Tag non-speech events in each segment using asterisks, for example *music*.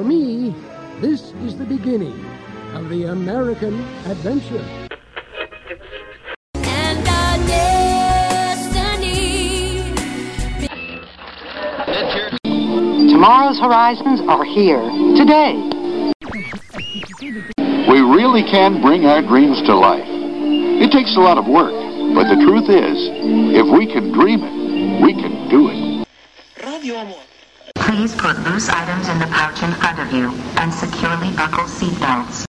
For me, this is the beginning of the American adventure. and our destiny. Tomorrow's horizons are here, today. We really can bring our dreams to life. It takes a lot of work, but the truth is, if we can dream it, we can do it. Please put loose items in the pouch in front of you and securely buckle seatbelts.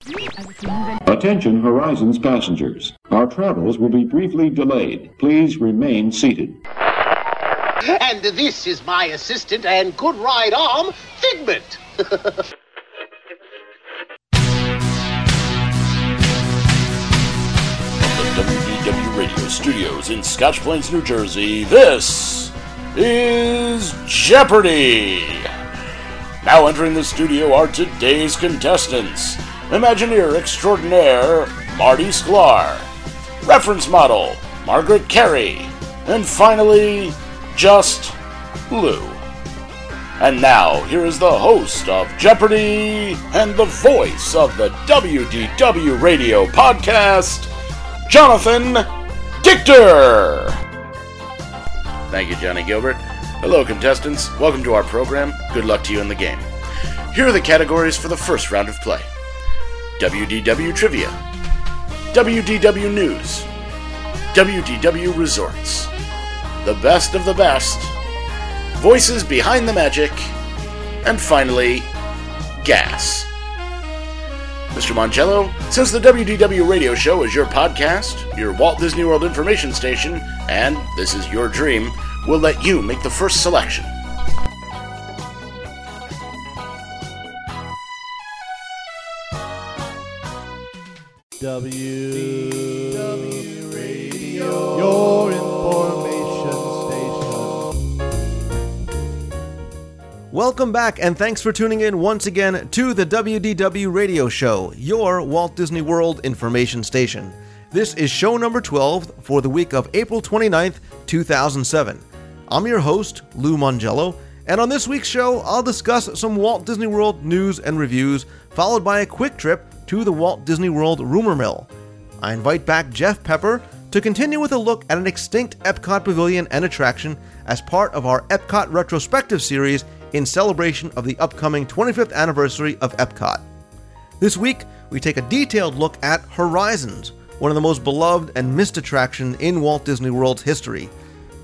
Attention Horizons passengers. Our travels will be briefly delayed. Please remain seated. And this is my assistant and good ride arm, Figment. From *laughs* the WDW Radio Studios in Scotch Plains, New Jersey, this is Jeopardy! Now entering the studio are today's contestants Imagineer extraordinaire Marty Sklar, reference model Margaret Carey, and finally, just Lou. And now, here is the host of Jeopardy and the voice of the WDW Radio podcast, Jonathan Dichter. Thank you, Johnny Gilbert. Hello, contestants. Welcome to our program. Good luck to you in the game. Here are the categories for the first round of play WDW Trivia, WDW News, WDW Resorts, the best of the best, voices behind the magic, and finally, gas. Mr. Mongello, since the WDW radio show is your podcast, your Walt Disney World information station, and this is your dream, we'll let you make the first selection. W w Radio, your Welcome back, and thanks for tuning in once again to the WDW Radio Show, your Walt Disney World information station. This is show number 12 for the week of April 29th, 2007. I'm your host, Lou Mongello, and on this week's show, I'll discuss some Walt Disney World news and reviews, followed by a quick trip to the Walt Disney World rumor mill. I invite back Jeff Pepper to continue with a look at an extinct Epcot pavilion and attraction as part of our Epcot retrospective series in celebration of the upcoming 25th anniversary of Epcot. This week, we take a detailed look at Horizons, one of the most beloved and missed attraction in Walt Disney World's history.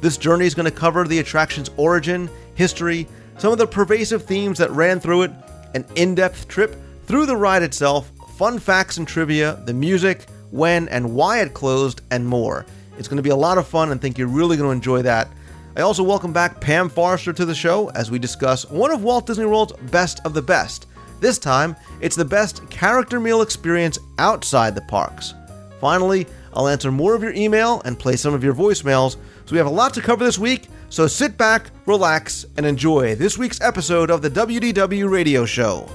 This journey is going to cover the attraction's origin, history, some of the pervasive themes that ran through it, an in depth trip through the ride itself, fun facts and trivia, the music, when and why it closed, and more. It's going to be a lot of fun and think you're really going to enjoy that. I also welcome back Pam Forrester to the show as we discuss one of Walt Disney World's best of the best. This time, it's the best character meal experience outside the parks. Finally, I'll answer more of your email and play some of your voicemails. So we have a lot to cover this week, so sit back, relax, and enjoy this week's episode of the WDW Radio Show.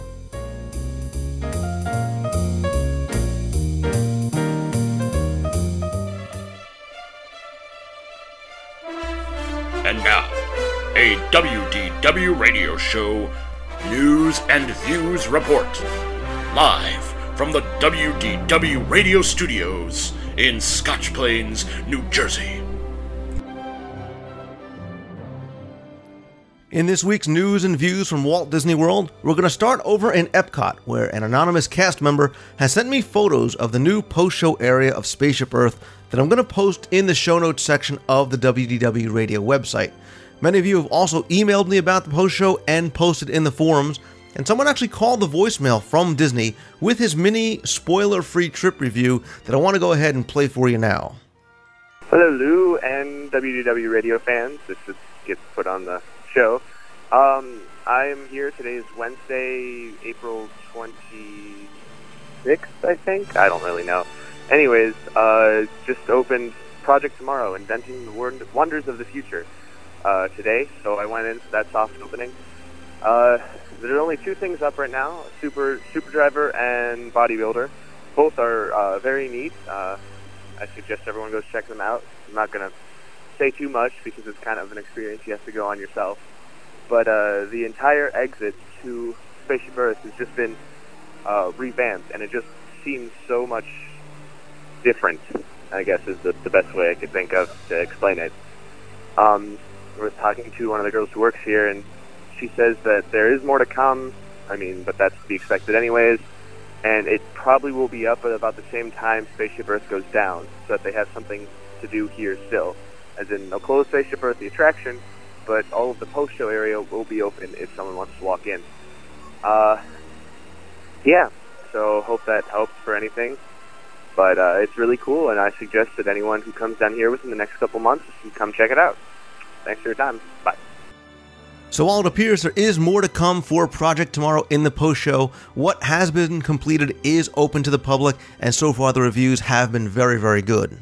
WDW radio show news and views report. Live from the WDW radio studios in Scotch Plains, New Jersey. In this week's news and views from Walt Disney World, we're going to start over in Epcot, where an anonymous cast member has sent me photos of the new post show area of Spaceship Earth that I'm going to post in the show notes section of the WDW radio website. Many of you have also emailed me about the post show and posted in the forums, and someone actually called the voicemail from Disney with his mini spoiler free trip review that I want to go ahead and play for you now. Hello, Lou and WDW radio fans. This is gets put on the show. Um, I am here. Today is Wednesday, April 26th, I think. I don't really know. Anyways, uh, just opened Project Tomorrow, Inventing the Wonders of the Future, uh, today. So I went into that soft opening. Uh, there are only two things up right now: Super Super Driver and Bodybuilder. Both are uh, very neat. Uh, I suggest everyone goes check them out. I'm not gonna say too much because it's kind of an experience you have to go on yourself. But uh, the entire exit to Spaceship Earth has just been uh, revamped, and it just seems so much different. I guess is the, the best way I could think of to explain it. Um, I was talking to one of the girls who works here, and she says that there is more to come. I mean, but that's to be expected anyways. And it probably will be up at about the same time Spaceship Earth goes down, so that they have something to do here still. As in, they'll close Spaceship Earth, the attraction, but all of the post-show area will be open if someone wants to walk in. Uh, yeah, so hope that helps for anything. But uh, it's really cool, and I suggest that anyone who comes down here within the next couple months should come check it out. Thanks for your time. Bye. So while it appears there is more to come for Project Tomorrow in the post show, what has been completed is open to the public, and so far the reviews have been very, very good.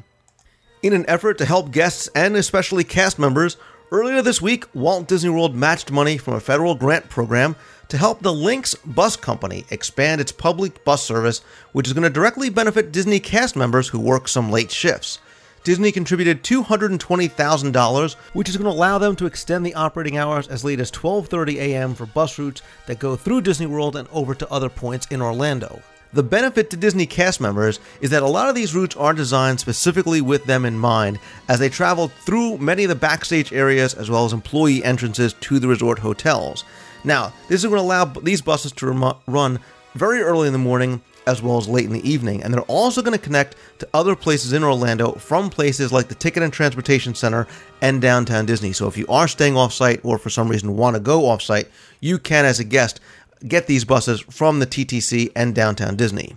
In an effort to help guests and especially cast members, earlier this week Walt Disney World matched money from a federal grant program to help the Lynx Bus Company expand its public bus service, which is going to directly benefit Disney cast members who work some late shifts. Disney contributed $220,000, which is going to allow them to extend the operating hours as late as 12:30 a.m. for bus routes that go through Disney World and over to other points in Orlando. The benefit to Disney cast members is that a lot of these routes are designed specifically with them in mind as they travel through many of the backstage areas as well as employee entrances to the resort hotels. Now, this is going to allow these buses to run very early in the morning as well as late in the evening, and they're also going to connect to other places in Orlando from places like the Ticket and Transportation Center and downtown Disney. So if you are staying off site or for some reason want to go off site, you can, as a guest, get these buses from the TTC and downtown Disney.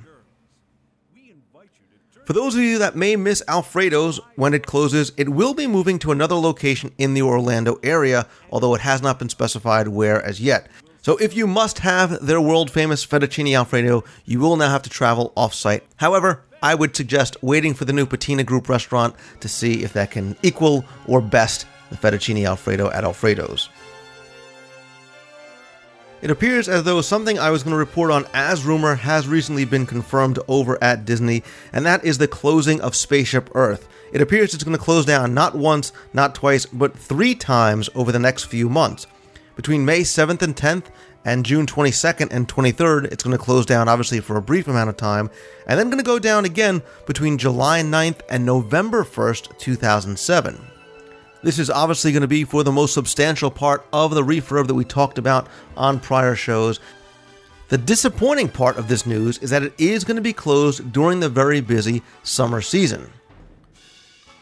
For those of you that may miss Alfredo's when it closes, it will be moving to another location in the Orlando area, although it has not been specified where as yet. So if you must have their world famous fettuccine Alfredo, you will now have to travel off site. However, I would suggest waiting for the new Patina Group restaurant to see if that can equal or best the fettuccine Alfredo at Alfredo's. It appears as though something I was going to report on as rumor has recently been confirmed over at Disney, and that is the closing of Spaceship Earth. It appears it's going to close down not once, not twice, but three times over the next few months. Between May 7th and 10th and June 22nd and 23rd, it's going to close down obviously for a brief amount of time, and then going to go down again between July 9th and November 1st, 2007. This is obviously going to be for the most substantial part of the refurb that we talked about on prior shows. The disappointing part of this news is that it is going to be closed during the very busy summer season.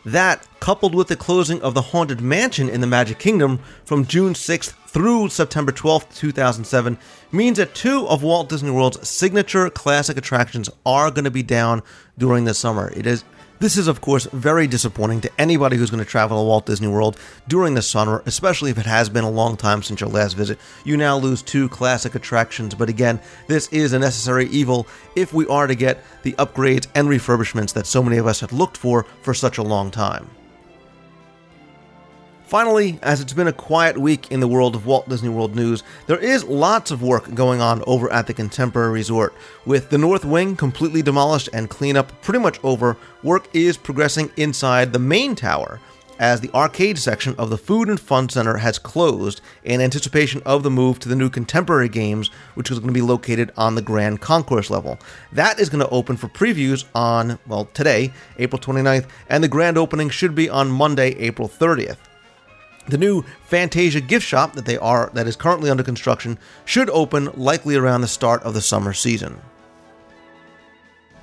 That, coupled with the closing of the Haunted Mansion in the Magic Kingdom from June 6th through September 12th, 2007, means that two of Walt Disney World's signature classic attractions are going to be down during the summer. It is this is, of course, very disappointing to anybody who's going to travel to Walt Disney World during the summer, especially if it has been a long time since your last visit. You now lose two classic attractions, but again, this is a necessary evil if we are to get the upgrades and refurbishments that so many of us had looked for for such a long time. Finally, as it's been a quiet week in the world of Walt Disney World news, there is lots of work going on over at the Contemporary Resort. With the North Wing completely demolished and cleanup pretty much over, work is progressing inside the main tower as the arcade section of the Food and Fun Center has closed in anticipation of the move to the new contemporary games, which is going to be located on the Grand Concourse level. That is going to open for previews on, well, today, April 29th, and the grand opening should be on Monday, April 30th. The new Fantasia gift shop that they are that is currently under construction should open likely around the start of the summer season.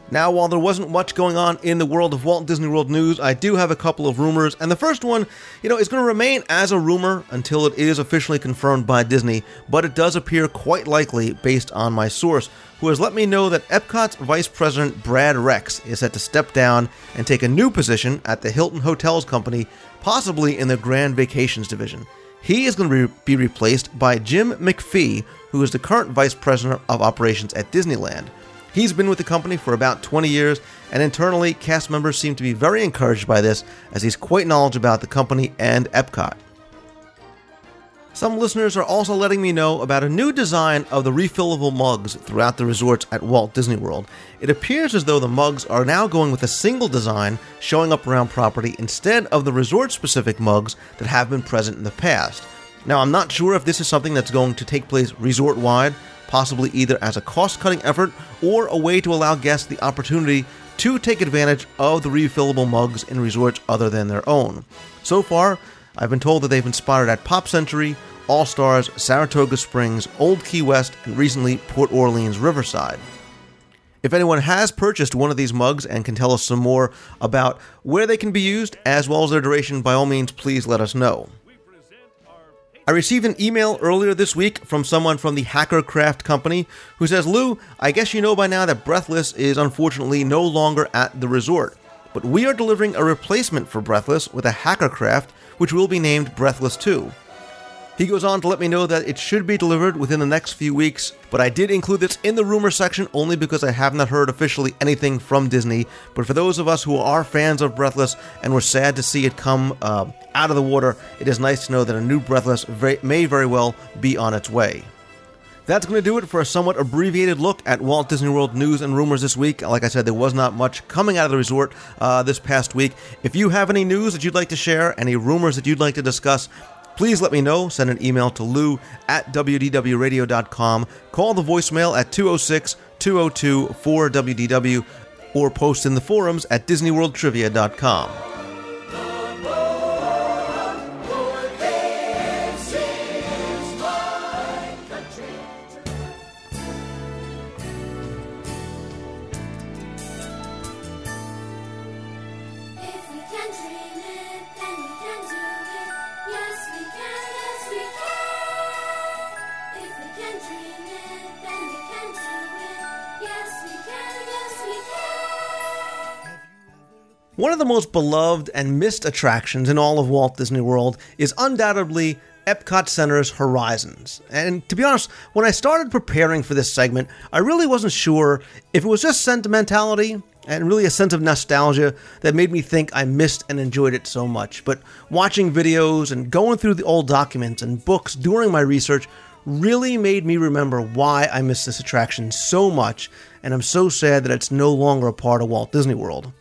Now, while there wasn't much going on in the world of Walt Disney World news, I do have a couple of rumors, and the first one, you know, is going to remain as a rumor until it is officially confirmed by Disney, but it does appear quite likely based on my source, who has let me know that Epcot's Vice President Brad Rex is set to step down and take a new position at the Hilton Hotels Company, possibly in the Grand Vacations Division. He is going to be replaced by Jim MacPhee, who is the current Vice President of Operations at Disneyland. He's been with the company for about 20 years, and internally, cast members seem to be very encouraged by this as he's quite knowledgeable about the company and Epcot. Some listeners are also letting me know about a new design of the refillable mugs throughout the resorts at Walt Disney World. It appears as though the mugs are now going with a single design showing up around property instead of the resort specific mugs that have been present in the past. Now, I'm not sure if this is something that's going to take place resort wide possibly either as a cost cutting effort or a way to allow guests the opportunity to take advantage of the refillable mugs in resorts other than their own. So far, I've been told that they've inspired at Pop Century, All Stars, Saratoga Springs, Old Key West, and recently Port Orleans Riverside. If anyone has purchased one of these mugs and can tell us some more about where they can be used as well as their duration, by all means, please let us know. I received an email earlier this week from someone from the Hacker Craft Company who says, Lou, I guess you know by now that Breathless is unfortunately no longer at the resort, but we are delivering a replacement for Breathless with a Hacker Craft, which will be named Breathless 2. He goes on to let me know that it should be delivered within the next few weeks, but I did include this in the rumor section only because I have not heard officially anything from Disney. But for those of us who are fans of Breathless and were sad to see it come uh, out of the water, it is nice to know that a new Breathless very, may very well be on its way. That's going to do it for a somewhat abbreviated look at Walt Disney World news and rumors this week. Like I said, there was not much coming out of the resort uh, this past week. If you have any news that you'd like to share, any rumors that you'd like to discuss, please let me know. Send an email to lou at wdwradio.com. Call the voicemail at 206 202 4WDW or post in the forums at disneyworldtrivia.com. One of the most beloved and missed attractions in all of Walt Disney World is undoubtedly Epcot Center's Horizons. And to be honest, when I started preparing for this segment, I really wasn't sure if it was just sentimentality and really a sense of nostalgia that made me think I missed and enjoyed it so much. But watching videos and going through the old documents and books during my research really made me remember why I missed this attraction so much, and I'm so sad that it's no longer a part of Walt Disney World.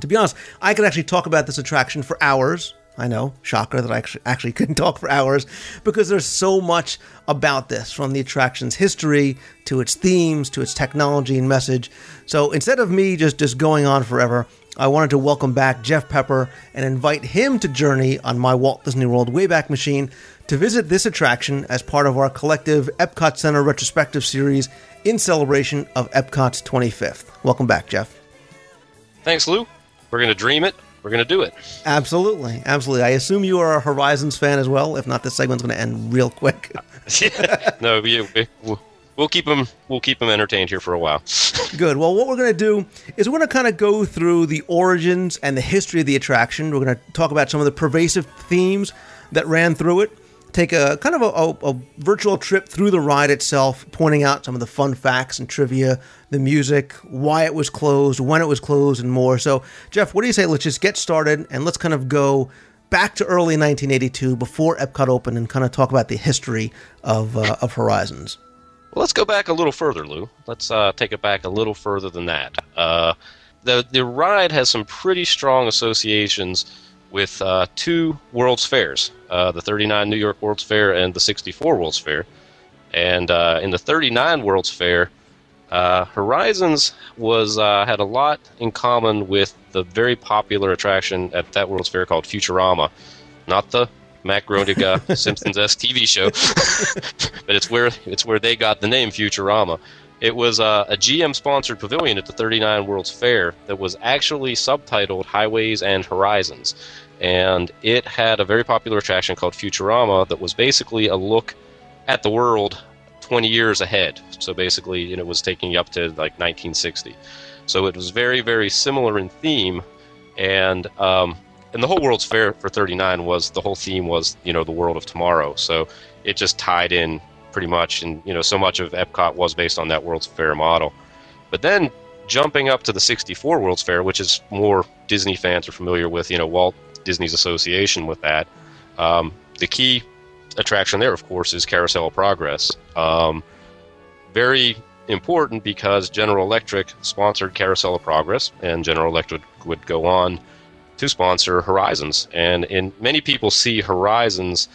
To be honest, I could actually talk about this attraction for hours. I know, shocker that I actually, *laughs* couldn't talk for hours because there's so much about this from the attraction's history to its themes to its technology and message. So instead of me just, just going on forever, I wanted to welcome back Jeff Pepper and invite him to journey on my Walt Disney World Wayback Machine to visit this attraction as part of our collective Epcot Center retrospective series in celebration of Epcot's 25th. Welcome back, Jeff. Thanks, Lou. We're going to dream it. We're going to do it. Absolutely, absolutely. I assume you are a Horizons fan as well. If not, this segment's going to end real quick. *laughs* no, we, we, we'll keep them. We'll keep them entertained here for a while. *laughs* Good. Well, what we're going to do is we're going to kind of go through the origins and the history of the attraction. We're going to talk about some of the pervasive themes that ran through it. Take a kind of a, a, a virtual trip through the ride itself, pointing out some of the fun facts and trivia, the music, why it was closed, when it was closed, and more. So, Jeff, what do you say? Let's just get started and let's kind of go back to early 1982 before Epcot opened and kind of talk about the history of, uh, of Horizons. Well, let's go back a little further, Lou. Let's uh, take it back a little further than that. Uh, the the ride has some pretty strong associations with uh, two World's Fairs, uh, the 39 New York World's Fair and the 64 World's Fair. And uh, in the 39 World's Fair, uh, Horizons was had a lot in common with the very popular attraction at that World's Fair called Futurama, not the Mac *laughs* Simpsons S TV show, *laughs* but it's where it's where they got the name Futurama. It was uh, a GM sponsored pavilion at the 39 World's Fair that was actually subtitled Highways and Horizons. And it had a very popular attraction called Futurama that was basically a look at the world 20 years ahead. So basically, it was taking you up to like 1960. So it was very, very similar in theme. And um, and the whole World's Fair for 39 was the whole theme was you know the world of tomorrow. So it just tied in pretty much, and you know so much of Epcot was based on that World's Fair model. But then jumping up to the 64 World's Fair, which is more Disney fans are familiar with, you know Walt Disney's association with that. Um, the key attraction there, of course, is Carousel of Progress. Um, very important because General Electric sponsored Carousel of Progress, and General Electric would go on to sponsor Horizons. And in many people see Horizons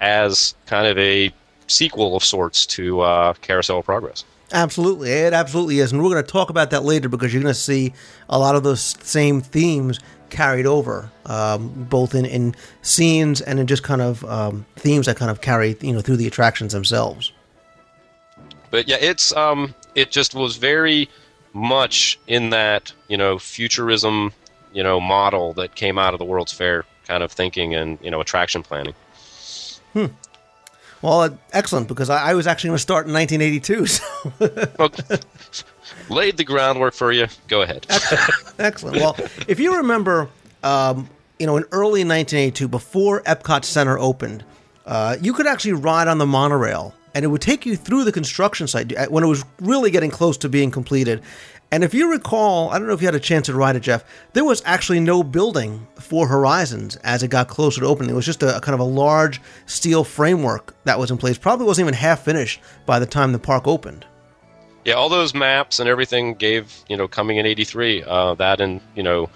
as kind of a sequel of sorts to uh, Carousel of Progress. Absolutely, it absolutely is, and we're going to talk about that later because you're going to see a lot of those same themes carried over, um, both in, in scenes and in just kind of um, themes that kind of carry you know through the attractions themselves. But yeah, it's um, it just was very much in that you know futurism, you know model that came out of the World's Fair kind of thinking and you know attraction planning. Hmm. Well, uh, excellent because I, I was actually going to start in 1982. So. Laid the groundwork for you. Go ahead. Excellent. Well, if you remember, um, you know, in early 1982, before Epcot Center opened, uh, you could actually ride on the monorail, and it would take you through the construction site when it was really getting close to being completed. And if you recall, I don't know if you had a chance to ride it, Jeff. There was actually no building for Horizons as it got closer to opening. It was just a, a kind of a large steel framework that was in place. Probably wasn't even half finished by the time the park opened. Yeah, all those maps and everything gave you know coming in '83 uh, that and you know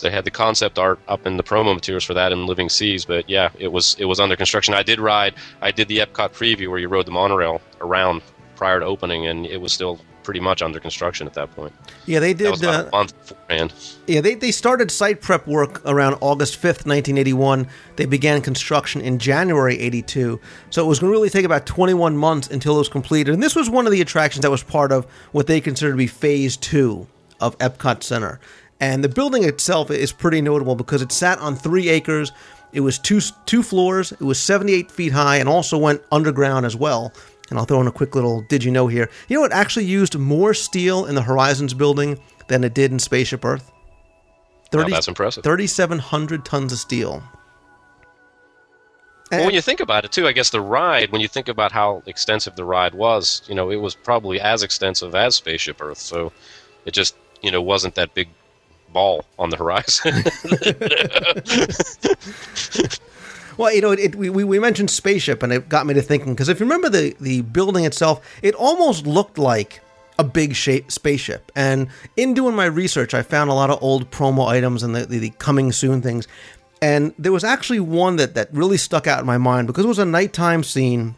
they had the concept art up in the promo materials for that in Living Seas. But yeah, it was it was under construction. I did ride. I did the Epcot preview where you rode the monorail around prior to opening, and it was still pretty much under construction at that point. Yeah, they did. That was about uh, a month beforehand. Yeah, they, they started site prep work around August 5th, 1981. They began construction in January 82. So it was going to really take about 21 months until it was completed. And this was one of the attractions that was part of what they consider to be phase two of Epcot Center. And the building itself is pretty notable because it sat on three acres. It was two two floors. It was 78 feet high and also went underground as well. And I'll throw in a quick little did you know here. You know, it actually used more steel in the Horizons building than it did in Spaceship Earth. Wow, that's impressive. 3,700 tons of steel. Well, when you think about it, too, I guess the ride, when you think about how extensive the ride was, you know, it was probably as extensive as Spaceship Earth. So it just, you know, wasn't that big ball on the horizon. *laughs* *laughs* Well, you know, it, it, we, we mentioned spaceship, and it got me to thinking because if you remember the the building itself, it almost looked like a big shape spaceship. And in doing my research, I found a lot of old promo items and the, the, the coming soon things. And there was actually one that that really stuck out in my mind because it was a nighttime scene,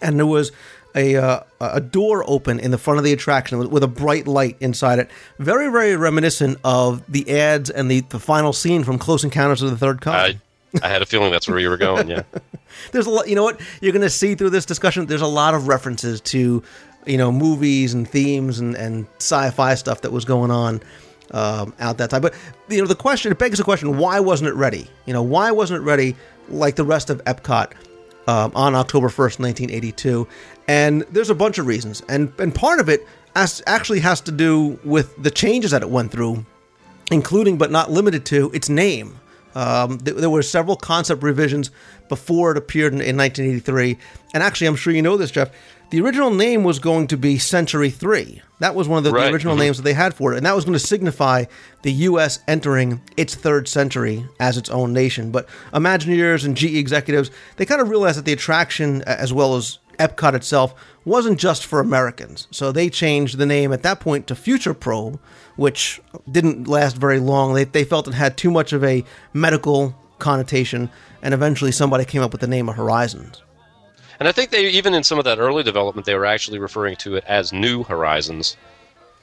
and there was a uh, a door open in the front of the attraction with, with a bright light inside it. Very very reminiscent of the ads and the the final scene from Close Encounters of the Third Kind. I had a feeling that's where you were going, yeah. *laughs* there's a lot you know what? You're going to see through this discussion there's a lot of references to you know movies and themes and, and sci-fi stuff that was going on um, out that time. But you know the question it begs the question why wasn't it ready? You know why wasn't it ready like the rest of epcot um, on october 1st 1982 and there's a bunch of reasons. And and part of it as, actually has to do with the changes that it went through including but not limited to its name um, th- there were several concept revisions before it appeared in, in 1983. And actually, I'm sure you know this, Jeff. The original name was going to be Century 3. That was one of the, the Right, original mhm. names that they had for it. And that was going to signify the U.S. entering its third century as its own nation. But Imagineers and GE executives, they kind of realized that the attraction, as well as Epcot itself, wasn't just for Americans. So they changed the name at that point to Future Probe, which didn't last very long. They, they felt it had too much of a medical connotation, and eventually somebody came up with the name of Horizons. And I think they, even in some of that early development, they were actually referring to it as New Horizons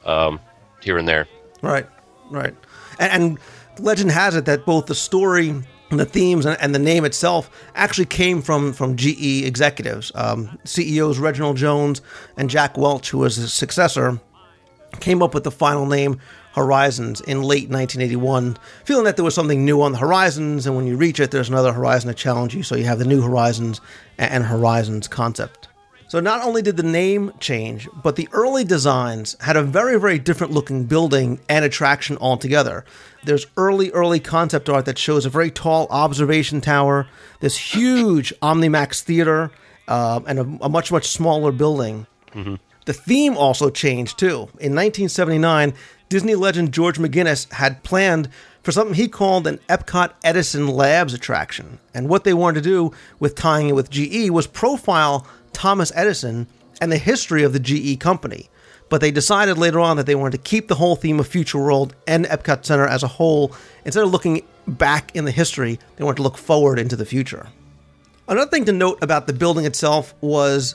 um, here and there. Right, right. And, and legend has it that both the story and the themes and, and the name itself actually came from from GE executives. Um, CEOs Reginald Jones and Jack Welch, who was his successor, came up with the final name Horizons in late 1981, feeling that there was something new on the horizons, and when you reach it, there's another horizon to challenge you. So you have the New Horizons and, Horizons concept. So not only did the name change, but the early designs had a very, very different looking building and attraction altogether. There's early, early concept art that shows a very tall observation tower, this huge Omnimax theater, uh, and a, a much, much smaller building. The theme also changed too. In 1979, Disney legend George McGinnis had planned for something he called an Epcot Edison Labs attraction. And what they wanted to do with tying it with GE was profile Thomas Edison and the history of the GE company. But they decided later on that they wanted to keep the whole theme of Future World and Epcot Center as a whole. Instead of looking back in the history, they wanted to look forward into the future. Another thing to note about the building itself was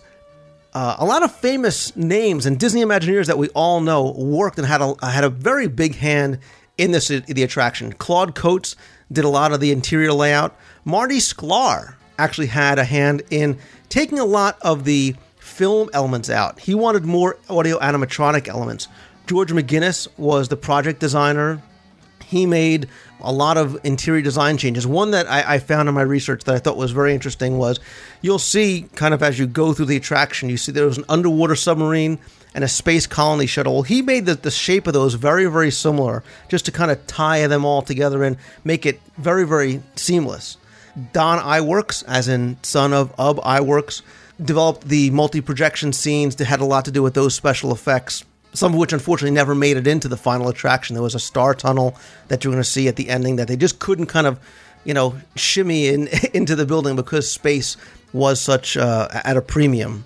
uh, a lot of famous names and Disney Imagineers that we all know worked and had a had a very big hand in this the attraction. Claude Coats did a lot of the interior layout. Marty Sklar actually had a hand in taking a lot of the film elements out. He wanted more audio animatronic elements. George McGinnis was the project designer. He made a lot of interior design changes. One that I, I, found in my research that I thought was very interesting was you'll see, kind of as you go through the attraction, you see there was an underwater submarine and a space colony shuttle. He made the, the shape of those very, very similar just to kind of tie them all together and make it very, very seamless. Don Iwerks, as in son of Ub Iwerks, developed the multi projection scenes that had a lot to do with those special effects some of which unfortunately never made it into the final attraction. There was a star tunnel that you're going to see at the ending that they just couldn't kind of, you know, shimmy in *laughs* into the building because space was such uh, at a premium.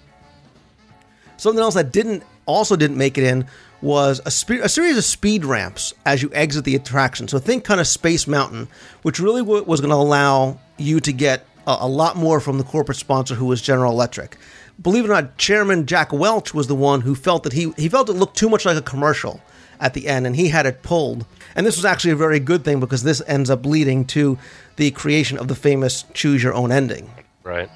Something else that didn't also didn't make it in was a, spe- a, series of speed ramps as you exit the attraction. So think kind of Space Mountain, which really w- was going to allow you to get a, a lot more from the corporate sponsor who was General Electric believe it or not, Chairman Jack Welch was the one who felt that he he felt it looked too much like a commercial at the end, and he had it pulled. And this was actually a very good thing because this ends up leading to the creation of the famous choose your own ending. Right.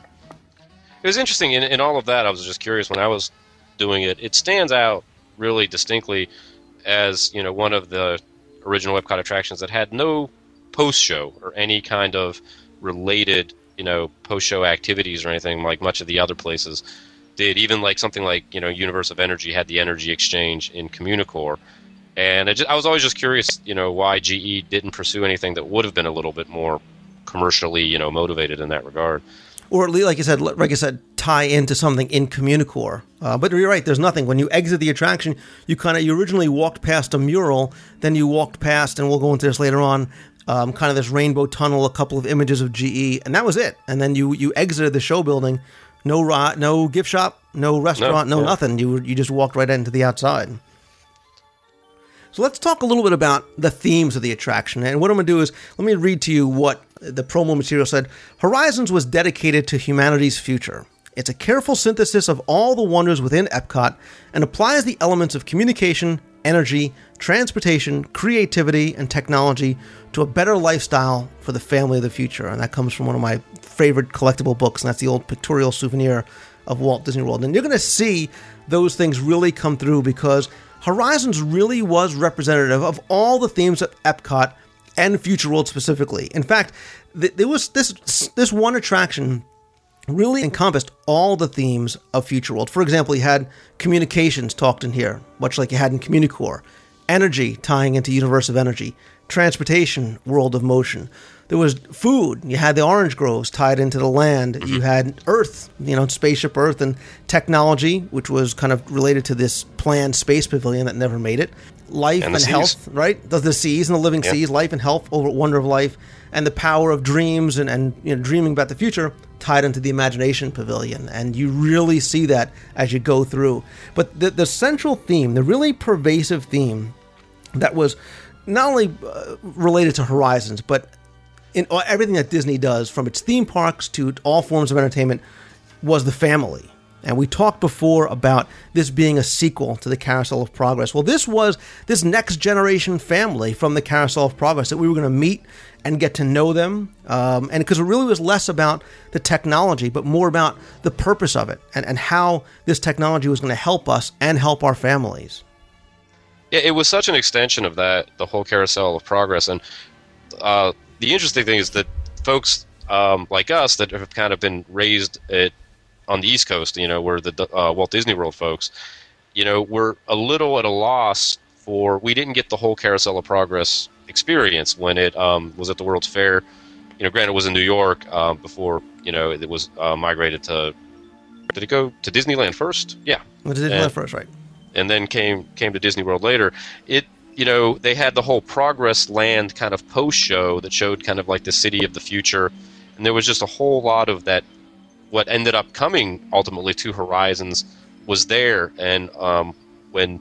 It was interesting in, in all of that. I was just curious when I was doing it. It stands out really distinctly as you know one of the original Epcot attractions that had no post show or any kind of related you know post show activities or anything like much of the other places did. Even like something like you know Universe of Energy had the Energy Exchange in Communicore, and I, just, I was always just curious, you know, why GE didn't pursue anything that would have been a little bit more commercially, you know, motivated in that regard. Or at least, like I said, like I said, tie into something in Communicore. Uh, but you're right. There's nothing. When you exit the attraction, you kind of you originally walked past a mural, then you walked past, and we'll go into this later on um, kind of this rainbow tunnel, a couple of images of GE, and that was it. And then you you exited the show building, no ro- no gift shop, no restaurant, no, no nothing. You you just walked right into the outside. So let's talk a little bit about the themes of the attraction. And what I'm going to do is let me read to you what the promo material said. Horizons was dedicated to humanity's future. It's a careful synthesis of all the wonders within Epcot and applies the elements of communication, energy, transportation, creativity, and technology to a better lifestyle for the family of the future. And that comes from one of my favorite collectible books, and that's the old pictorial souvenir of Walt Disney World. And you're going to see those things really come through because Horizons really was representative of all the themes of Epcot and Future World specifically. In fact, there was this this one attraction really encompassed all the themes of Future World. For example, you had communications talked in here, much like you had in Communicore, energy tying into Universe of Energy, transportation, World of Motion. There was food. You had the orange groves tied into the land. You mm-hmm. had Earth, you know, spaceship Earth, and technology, which was kind of related to this planned space pavilion that never made it. Life and, and health, right? The, the seas and the living seas, life and health, over wonder of life, and the power of dreams and, and you know, dreaming about the future tied into the imagination pavilion. And you really see that as you go through. But the, the central theme, the really pervasive theme that was not only uh, related to Horizons, but in uh, everything that Disney does, from its theme parks to all forms of entertainment, was the family. And we talked before about this being a sequel to the Carousel of Progress. Well, this was this next generation family from the Carousel of Progress that we were going to meet and get to know them. Um, and because it really was less about the technology, but more about the purpose of it and, and how this technology was going to help us and help our families. Yeah, it was such an extension of that, the whole carousel of progress. And uh, the interesting thing is that folks um, like us that have kind of been raised at, on the East Coast, you know, where the uh, Walt Disney World folks, you know, we're a little at a loss for. We didn't get the whole carousel of progress experience when it um, was at the World's Fair. You know, granted, it was in New York uh, before you know it was uh, migrated to. Did it go to Disneyland first? Yeah, well, Disneyland and, first, right? And then came came to Disney World later. It you know they had the whole Progress Land kind of post show that showed kind of like the city of the future, and there was just a whole lot of that. What ended up coming ultimately to Horizons was there, and um, when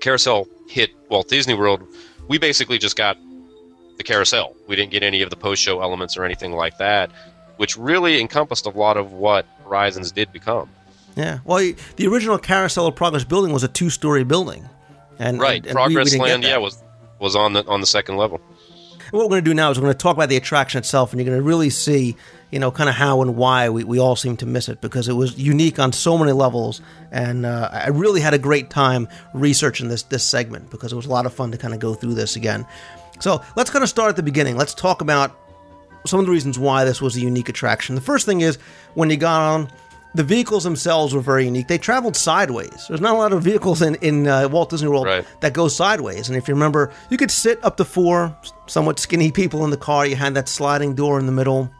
Carousel hit Walt Disney World, we basically just got the carousel. We didn't get any of the post show elements or anything like that. which really encompassed a lot of what Horizons did become. Yeah. Well, the original Carousel of Progress building was a two-story building, and right, and- and we- we Progress Land, yeah, was was on the on the second level. And what we're going to do now is we're going to talk about the attraction itself, and you're going to really see, you know, kind of how and why we, we all seem to miss it because it was unique on so many levels. And uh, I really had a great time researching this this segment because it was a lot of fun to kind of go through this again. So let's kind of start at the beginning. Let's talk about some of the reasons why this was a unique attraction. The first thing is when you got on, the vehicles themselves were very unique. They traveled sideways. There's not a lot of vehicles in in uh, Walt Disney World that go sideways. And if you remember, you could sit up to four somewhat skinny people in the car. You had that sliding door in the middle.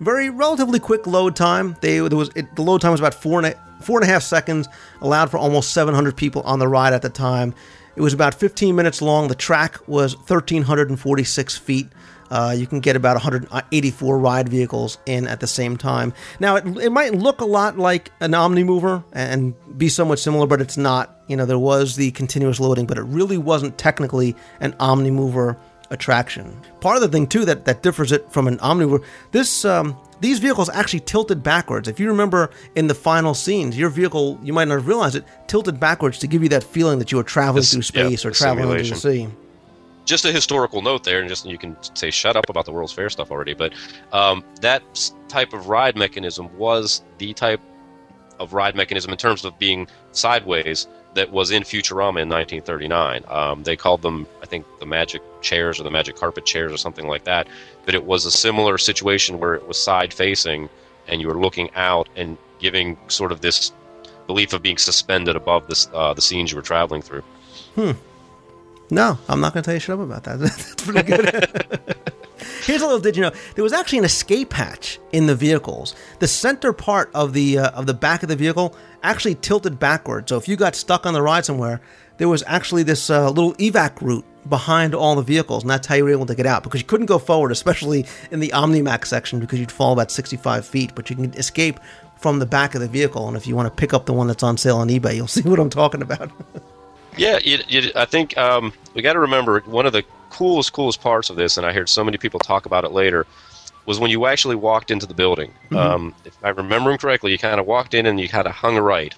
Very relatively quick load time. They there was it, the load time was about four and a, four and a half seconds. Allowed for almost 700 people on the ride at the time. It was about 15 minutes long. The track was 1,346 feet. Uh, you can get about 184 ride vehicles in at the same time. Now, it, it might look a lot like an Omnimover and be somewhat similar, but it's not. You know, there was the continuous loading, but it really wasn't technically an Omnimover attraction. Part of the thing too that, that differs it from an Omnimover, this um, these vehicles actually tilted backwards. If you remember in the final scenes, your vehicle you might not have realized it tilted backwards to give you that feeling that you were traveling This- through yeah, space or traveling into the sea. Just a historical note there, and just you can say shut up about the World's Fair stuff already. But um, that type of ride mechanism was the type of ride mechanism in terms of being sideways that was in Futurama in 1939. Um, they called them, I think, the magic chairs or the magic carpet chairs or something like that. But it was a similar situation where it was side facing, and you were looking out and giving sort of this belief of being suspended above this, uh, the scenes you were traveling through. Hmm. No, I'm not going to tell you shut up about that. *laughs* That's pretty good. *laughs* Here's a little did you know there was actually an escape hatch in the vehicles. The center part of the uh, of the back of the vehicle actually tilted backward. So if you got stuck on the ride somewhere, there was actually this uh, little evac route behind all the vehicles, and that's how you were able to get out because you couldn't go forward, especially in the OmniMax section because you'd fall about 65 feet. But you can escape from the back of the vehicle, and if you want to pick up the one that's on sale on eBay, you'll *laughs* see what I'm talking about. Yeah, you, you, I think um, we got to remember one of the coolest, coolest parts of this, and I heard so many people talk about it later, was when you actually walked into the building. Mhm. Um, if I remember correctly, you kind of walked in and you kind of hung a right,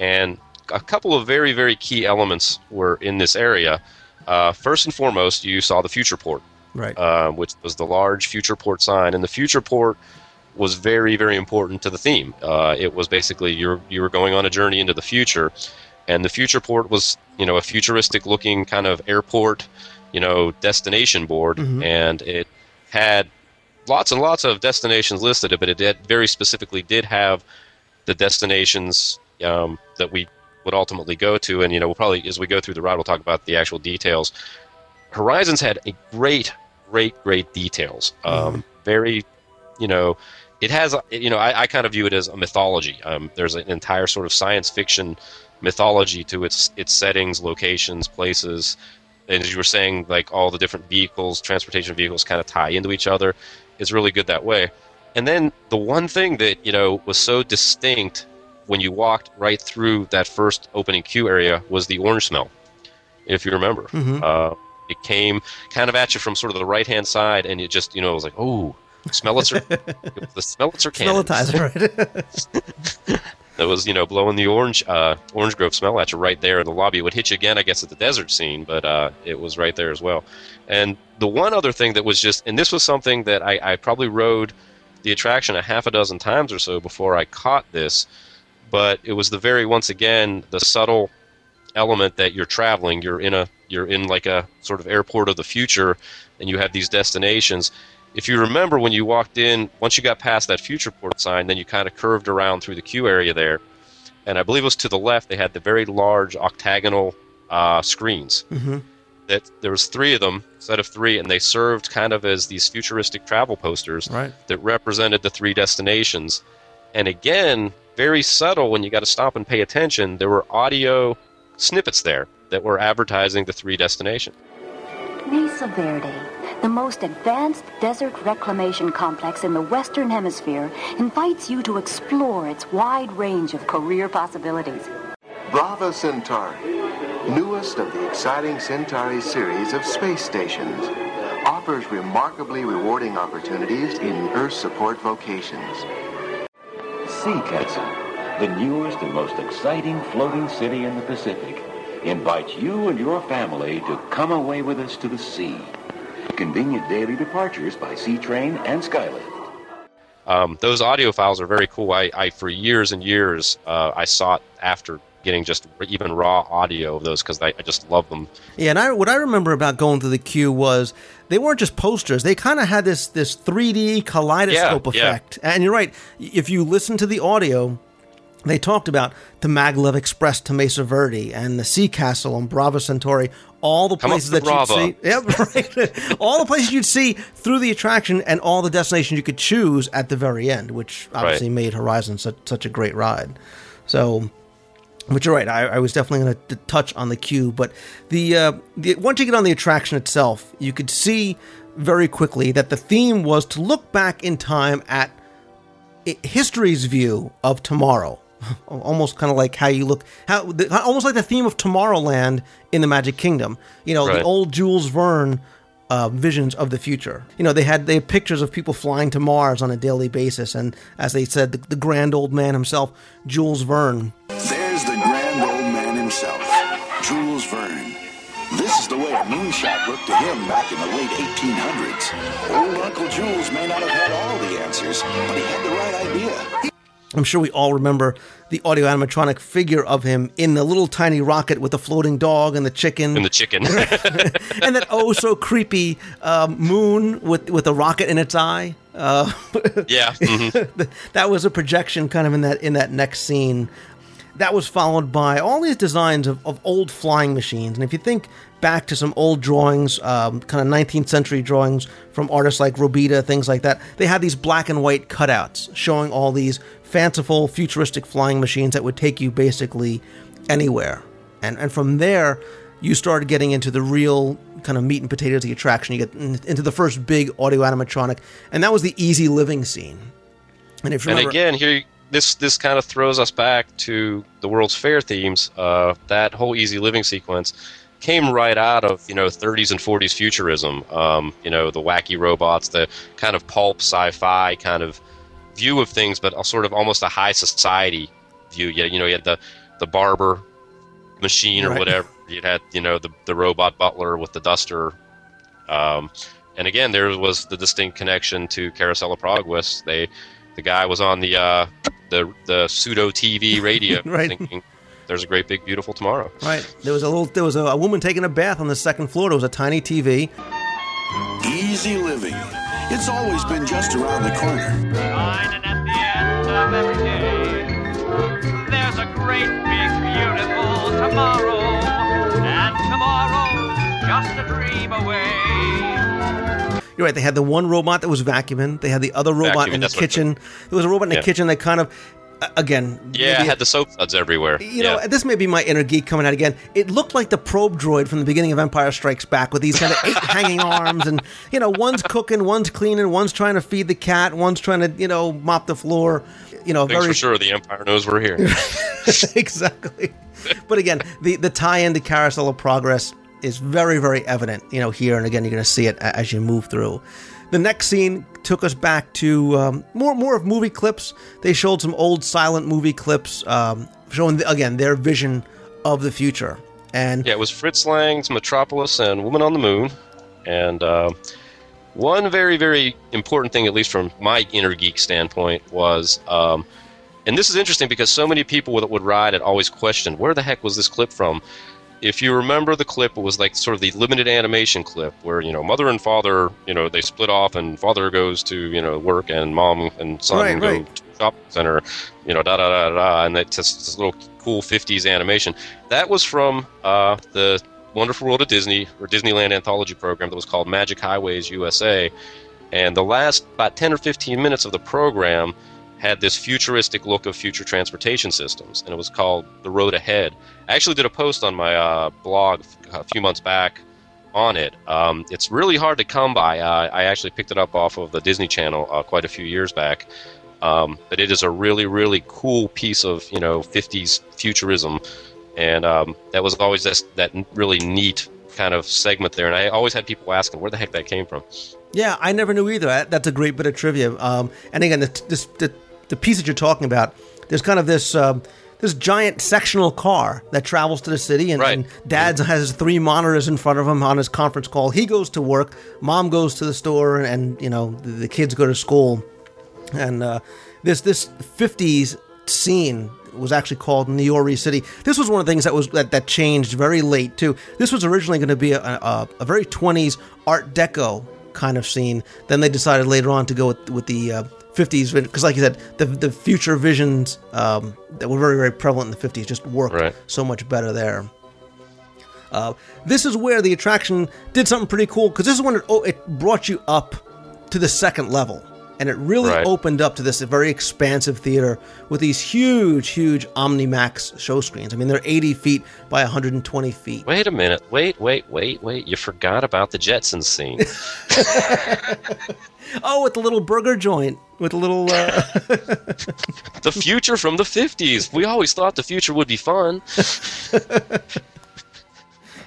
and a couple of very, very key elements were in this area. Uh, first and foremost, you saw the future port, Right. uh, which was the large future port sign, and the future port was very, very important to the theme. Uh, it was basically you you were going on a journey into the future, and the future port was you know a futuristic looking kind of airport, you know destination board, Mhm. and it had lots and lots of destinations listed, but it did, very specifically did have the destinations um, that we would ultimately go to, and you know we'll probably as we go through the ride we'll talk about the actual details. Horizons had a great, great, great details. Um, Very, you know, it has, you know, I, I kind of view it as a mythology. Um, there's an entire sort of science fiction mythology to its its settings, locations, places, and as you were saying, like all the different vehicles, transportation vehicles, kind of tie into each other. It's really good that way. And then the one thing that you know was so distinct when you walked right through that first opening queue area was the orange smell, if you remember. Mhm. Uh, it came kind of at you from sort of the right hand side, and it just you know it was like, oh, Smellitzer, *laughs* the Smellitzer cannons. Smellitizer, right? *laughs* that was you know blowing the orange uh, orange grove smell at you right there in the lobby. It would hit you again, I guess, at the desert scene, but uh, it was right there as well. And the one other thing that was just, and this was something that I, I probably rode the attraction a half a dozen times or so before I caught this, but it was the very once again the subtle element that you're traveling. You're in a you're in like a sort of airport of the future, and you have these destinations. If you remember when you walked in, once you got past that future port sign, then you kind of curved around through the queue area there, and I believe it was to the left. They had the very large octagonal uh, screens. Mm-hmm. That there was three of them, set of three, and they served kind of as these futuristic travel posters Right. that represented the three destinations. And again, very subtle when you got to stop and pay attention, there were audio snippets there that were advertising the three destinations. Mesa Verde, the most advanced desert reclamation complex in the Western Hemisphere, invites you to explore its wide range of career possibilities. Brava Centauri, newest of the exciting Centauri series of space stations, offers remarkably rewarding opportunities in earth support vocations. Sea Castle, the newest and most exciting floating city in the Pacific, invites you and your family to come away with us to the sea. Convenient daily departures by sea train and skylift. Um, those audio files are very cool. I, I for years and years, uh, I sought after getting just even raw audio of those because I, I just love them. Yeah, and I, what I remember about going to the queue was they weren't just posters; they kind of had this this 3D kaleidoscope Yeah, yeah. effect. And you're right; if you listen to the audio, they talked about the Maglev Express to Mesa Verde and the Sea Castle on Brava Centauri, all the Come places that you'd see. Yep, *laughs* right. *laughs* all the places you'd see through the attraction, and all the destinations you could choose at the very end, which obviously made Horizon such such a great ride. So. But you're right. I, I was definitely going to touch on the queue, but the, uh, the once you get on the attraction itself, you could see very quickly that the theme was to look back in time at history's view of tomorrow. *laughs* Almost kind of like how you look, how the, almost like the theme of Tomorrowland in the Magic Kingdom. You know, Right. the old Jules Verne uh, visions of the future. You know, they had they had pictures of people flying to Mars on a daily basis, and as they said, the, the grand old man himself, Jules Verne, There's the grand old man himself, Jules Verne. This is the way a moonshot looked to him back in the late 1800s. Old Uncle Jules may not have had all the answers, but he had the right idea. I'm sure we all remember the audio animatronic figure of him in the little tiny rocket with the floating dog and the chicken. And the chicken. *laughs* and that oh so creepy um, moon with with a rocket in its eye. Uh, *laughs* yeah. mhm. that was a projection kind of in that in that next scene. That was followed by all these designs of, of old flying machines. And if you think back to some old drawings, um, kind of 19th century drawings from artists like Robida, things like that, they had these black and white cutouts showing all these fanciful, futuristic flying machines that would take you basically anywhere. And, and from there, you started getting into the real kind of meat and potatoes of the attraction. You get into the first big audio animatronic, and that was the easy living scene. And if you and remember, again, here this this kind of throws us back to the World's Fair themes. Uh, that whole easy living sequence came right out of you know 30s and 40s futurism. Um, you know the wacky robots, the kind of pulp sci-fi kind of view of things, but a sort of almost a high society view. Yeah, you know, you had the the barber machine or Right. whatever. You had you know the the robot butler with the duster. Um, and again, there was the distinct connection to Carousel of Progress. They, the guy was on the uh, the the pseudo TV *laughs* radio, Right. thinking there's a great big beautiful tomorrow. Right. There was a little. There was a, a woman taking a bath on the second floor. There was a tiny TV. Easy living. It's always been just around the corner. And at the end of every day. There's a great big beautiful tomorrow, and tomorrow just a dream away. You're right. They had the one robot that was vacuuming. They had the other robot Vacuuming, in the that's what it kitchen. There was a robot in the Yeah. kitchen that kind of, again, Yeah, maybe- had the soap suds everywhere. You yeah. know, this may be my inner geek coming out again. It looked like the probe droid from the beginning of Empire Strikes Back with these kind of eight *laughs* hanging arms, and you know, one's cooking, one's cleaning, one's trying to feed the cat, one's trying to you know mop the floor. You know, Things very for sure. The Empire knows we're here. *laughs* *laughs* exactly. But again, the the tie-in to Carousel of Progress is very very evident. You know, here and again, you're going to see it as you move through. The next scene took us back to um, more more of movie clips. They showed some old silent movie clips um, showing again their vision of the future. And Yeah, it was Fritz Lang's Metropolis and Woman on the Moon. And uh, one very, very important thing, at least from my inner geek standpoint, was. Um, and this is interesting because so many people that would ride it always questioned where the heck was this clip from? If you remember the clip, it was like sort of the limited animation clip where, you know, mother and father, you know, they split off and father goes to, you know, work and mom and son Right, go right. to the shopping center, you know, da da da da, da and it's just this little cool 50s animation. That was from uh, the Wonderful World of Disney or Disneyland anthology program that was called Magic Highways USA. And the last about 10 or 15 minutes of the program had this futuristic look of future transportation systems, and it was called The Road Ahead. I actually did a post on my uh, blog a few months back on it. Um, it's really hard to come by. Uh, I actually picked it up off of the Disney Channel uh, quite a few years back. Um, but it is a really, really cool piece of you know 50s futurism, and um, that was always this, that really neat kind of segment there, and I always had people asking where the heck that came from. Yeah, I never knew either. That's a great bit of trivia. Um, and again, the, this, the the piece that you're talking about, there's kind of this um, this giant sectional car that travels to the city, and, and Dad has three monitors in front of him on his conference call. He goes to work, Mom goes to the store, and, you know the, the kids go to school. And uh, this this 50s scene was actually called Neori City. This was one of the things that was that, that changed very late too. This was originally going to be a, a, a very 20s Art Deco kind of scene. Then they decided later on to go with with the uh, 50s because, like you said, the the future visions um, that were very very prevalent in the 50s just worked so much better there. Uh, this is where the attraction did something pretty cool because this is when it, oh, it brought you up to the second level. And it really Right. opened up to this very expansive theater with these huge, huge OmniMax show screens. I mean, they're 80 feet by 120 feet. Wait a minute. Wait, wait, wait, wait. You forgot about the Jetsons scene. *laughs* *laughs* Oh, with the little burger joint, with the little. Uh... *laughs* the future from the 50s. We always thought the future would be fun.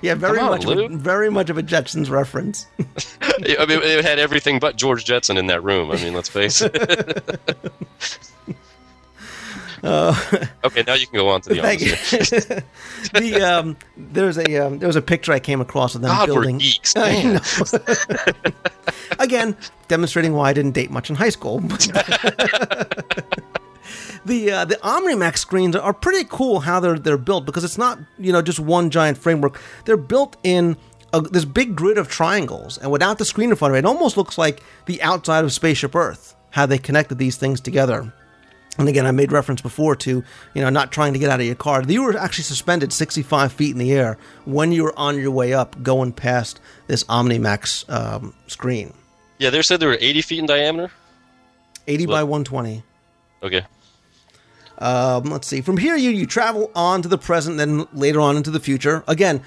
Yeah, very on, much, of a, very much of a Jetsons reference. *laughs* I mean, it had everything but George Jetson in that room. I mean, let's face it. *laughs* Uh, *laughs* okay, now you can go on to the Thank office. you. the um, there's a um, there was a picture I came across of them God, building. geeks. Again, demonstrating why I didn't date much in high school. The uh, the OmniMax screens are pretty cool how they're they're built because it's not you know just one giant framework. They're built in a, this big grid of triangles, and without the screen in front of it, it almost looks like the outside of Spaceship Earth. How they connected these things together. And again, I made reference before to you know not trying to get out of your car. You were actually suspended 65 feet in the air when you were on your way up, going past this OmniMax um, screen, Yeah, they said they were 80 feet in diameter. 80 by 120. Okay. Um, let's see. From here, you you travel on to the present, then later on into the future. Again,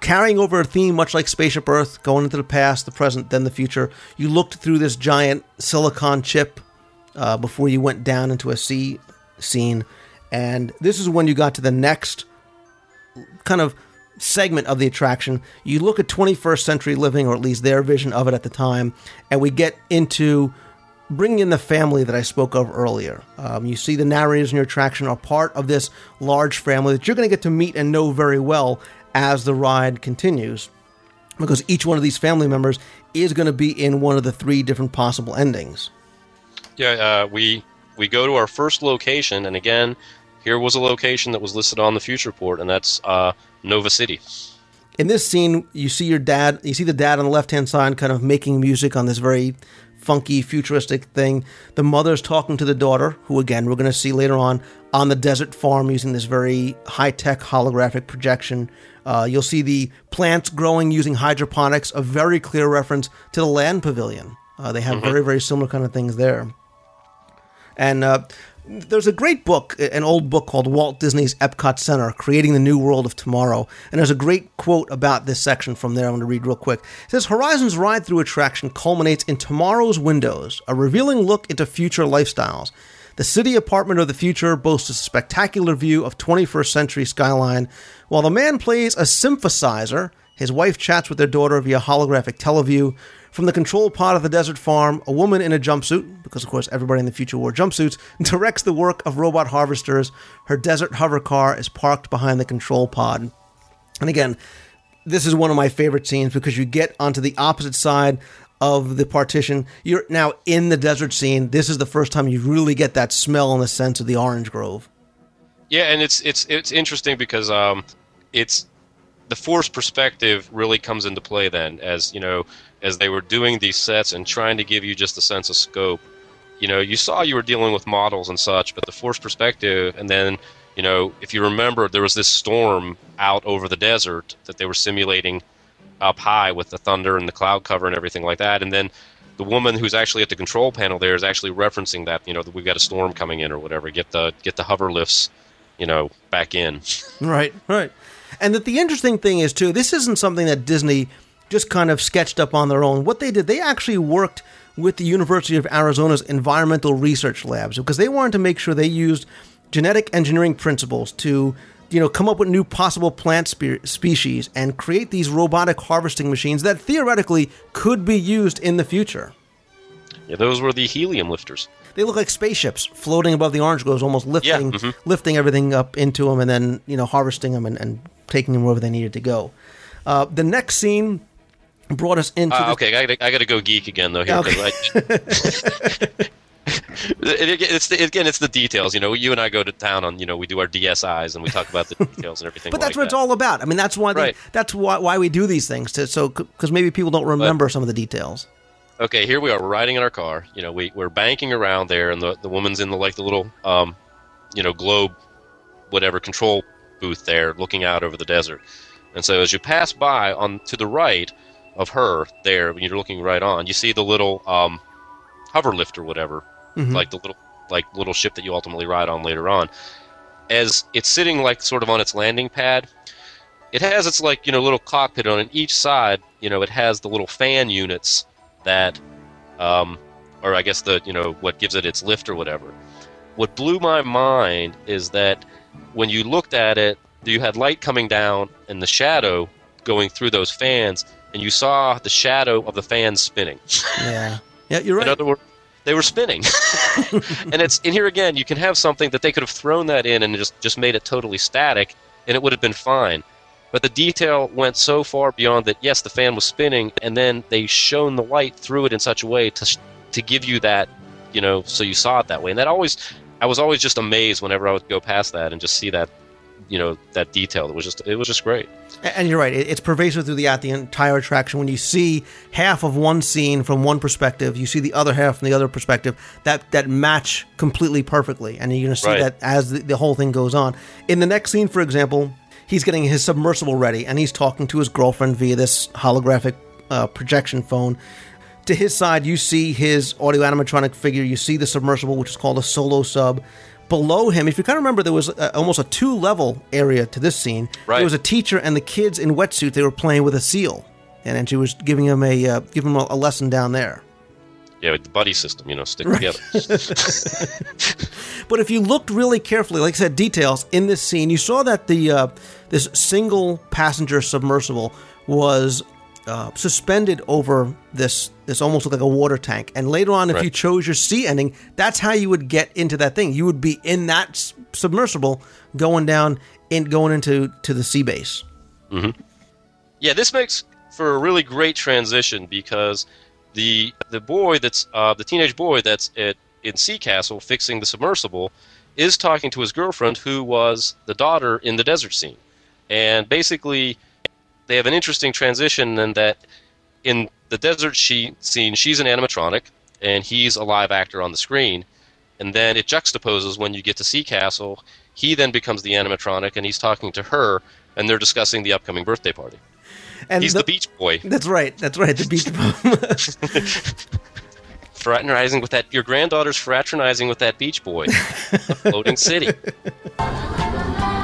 carrying over a theme much like Spaceship Earth, going into the past, the present, then the future. You looked through this giant silicon chip uh, before you went down into a sea scene, and this is when you got to the next kind of segment of the attraction. You look at 21st century living, or at least their vision of it at the time, and we get into bringing in the family that I spoke of earlier. Um, you see, the narrators in your attraction are part of this large family that you're going to get to meet and know very well as the ride continues, because each one of these family members is going to be in one of the three different possible endings. Yeah, uh, we we go to our first location, and again, here was a location that was listed on the future port, and that's uh, Nova City. in this scene, you see your dad. You see the dad on the left hand side, kind of making music on this very funky, futuristic thing. The mother's talking to the daughter, who again we're going to see later on on the desert farm using this very high tech holographic projection. Uh, you'll see the plants growing using hydroponics, a very clear reference to the land pavilion. Uh, they have Mhm. very very similar kind of things there. And uh, there's a great book, an old book called Walt Disney's Epcot Center, Creating the New World of Tomorrow. And there's a great quote about this section from there I'm going to read real quick. It says Horizon's ride through attraction culminates in tomorrow's windows, a revealing look into future lifestyles. The city apartment of the future boasts a spectacular view of 21st century skyline. While the man plays a synthesizer, his wife chats with their daughter via holographic teleview. From the control pod of the desert farm, a woman in a jumpsuit, because of course everybody in the future wore jumpsuits, *laughs* directs the work of robot harvesters. Her desert hover car is parked behind the control pod. And again, this is one of my favorite scenes because you get onto the opposite side of the partition. You're now in the desert scene. This is the first time you really get that smell and the sense of the orange grove. Yeah, and it's it's it's interesting because um, it's the force perspective really comes into play then, as you know, as they were doing these sets and trying to give you just a sense of scope. You know, you saw you were dealing with models and such, but the forced perspective, and then you know, if you remember, there was this storm out over the desert that they were simulating up high with the thunder and the cloud cover and everything like that, and then the woman who's actually at the control panel there is actually referencing that you know that we've got a storm coming in or whatever. Get the get the hover lifts, you know, back in. Right, right. And that the interesting thing is too, this isn't something that Disney just kind of sketched up on their own. What they did, they actually worked with the University of Arizona's environmental research labs because they wanted to make sure they used genetic engineering principles to you know, come up with new possible plant spe- species and create these robotic harvesting machines that theoretically could be used in the future. Yeah, those were the helium lifters. They look like spaceships floating above the orange groves, almost lifting mhm. lifting everything up into them and then you know harvesting them and, and taking them wherever they needed to go. Uh, the next scene brought us into Uh, okay, I gotta, I gotta go geek again though here. 'cause I, *laughs* it, it- it's the, again, it's the details. You know, you and I go to town on. You know, we do our DSIs and we talk about the *laughs* details and everything. But that's like what it's all about. I mean, that's why they, Right. that's why, why we do these things. To, so because maybe people don't remember some of the details. okay, here we are. We're riding in our car. You know, we we're banking around there, and the the woman's in the like the little um, you know, globe, whatever control booth there, looking out over the desert. And so as you pass by on to the right of her there, when you're looking right on, you see the little um, hover lift or whatever, Mhm. like the little like little ship that you ultimately ride on later on. As it's sitting like sort of on its landing pad, it has its like you know little cockpit on. Each side, you know, it has the little fan units that, um, or I guess the you know what gives it its lift or whatever. What blew my mind is that when you looked at it, you had light coming down and the shadow going through those fans, and you saw the shadow of the fan spinning. Yeah, yeah, you're right. In other words, they were spinning. *laughs* and it's in here again. You can have something that they could have thrown that in and just just made it totally static, and it would have been fine. But the detail went so far beyond that. Yes, the fan was spinning, and then they shone the light through it in such a way to to give you that, you know, so you saw it that way. And that always, I was always just amazed whenever I would go past that and just see that, you know, that detail. It was just it was just great. And you're right; it's pervasive throughout the entire attraction. When you see half of one scene from one perspective, you see the other half from the other perspective. That that match completely perfectly, and you're going to see Right. that as the, the whole thing goes on. In the next scene, for example, he's getting his submersible ready, and he's talking to his girlfriend via this holographic uh, projection phone. To his side, you see his audio animatronic figure. You see the submersible, which is called a solo sub. Below him, if you kind of remember, there was a, almost a two level area to this scene. Right. There was a teacher and the kids in wetsuit. They were playing with a seal, and, and she was giving him a uh, giving him a, a lesson down there. Yeah, with the buddy system, you know, stick Right. together. *laughs* *laughs* But if you looked really carefully, like I said, details in this scene, you saw that the uh, this single passenger submersible was uh, suspended over this this almost looked like a water tank. And later on, if Right. you chose your sea ending, that's how you would get into that thing. You would be in that s- submersible going down in going into to the sea base. hmm Yeah, this makes for a really great transition because the the boy that's uh, the teenage boy that's at in Sea Castle fixing the submersible is talking to his girlfriend who was the daughter in the desert scene, and basically they have an interesting transition in that in the desert she, scene she's an animatronic and he's a live actor on the screen, and then it juxtaposes when you get to Sea Castle. He then becomes the animatronic and he's talking to her, and they're discussing the upcoming birthday party. And He's the, Beach Boy, That's right. That's right. The beach boy. *laughs* fraternizing with that. Your granddaughter's fraternizing with that Beach Boy, the floating city. *laughs*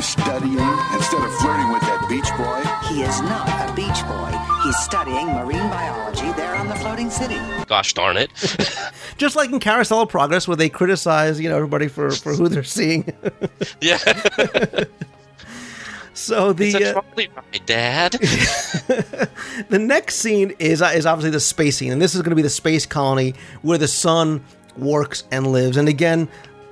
Shouldn't your granddaughter be studying instead of flirting with that beach boy? He is not a beach boy. He's studying marine biology there on the floating city. Gosh darn it! *laughs* Just like in Carousel of Progress, where they criticize you know everybody for for who they're seeing. *laughs* Yeah. *laughs* so the It's a uh, ride, Dad. the next scene is uh, is obviously the space scene, and this is going to be the space colony where the sun works and lives. And again,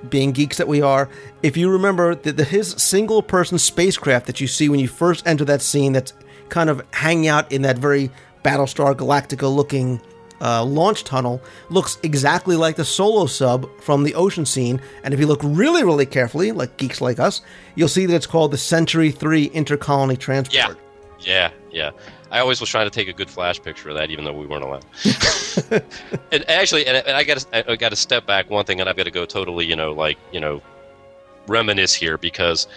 being geeks that we are, if you remember that his single person spacecraft that you see when you first enter that scene, that's kind of hanging out in that very Battlestar Galactica looking. Uh, launch tunnel looks exactly like the solo sub from the ocean scene, and if you look really, really carefully, like geeks like us, you'll see that it's called the Century Three Intercolony Transport. Yeah. Yeah, yeah. I always was trying to take a good flash picture of that, even though we weren't allowed. *laughs* and actually, and, and I got to I got to step back one thing, and I've got to go totally, you know, like you know, reminisce here because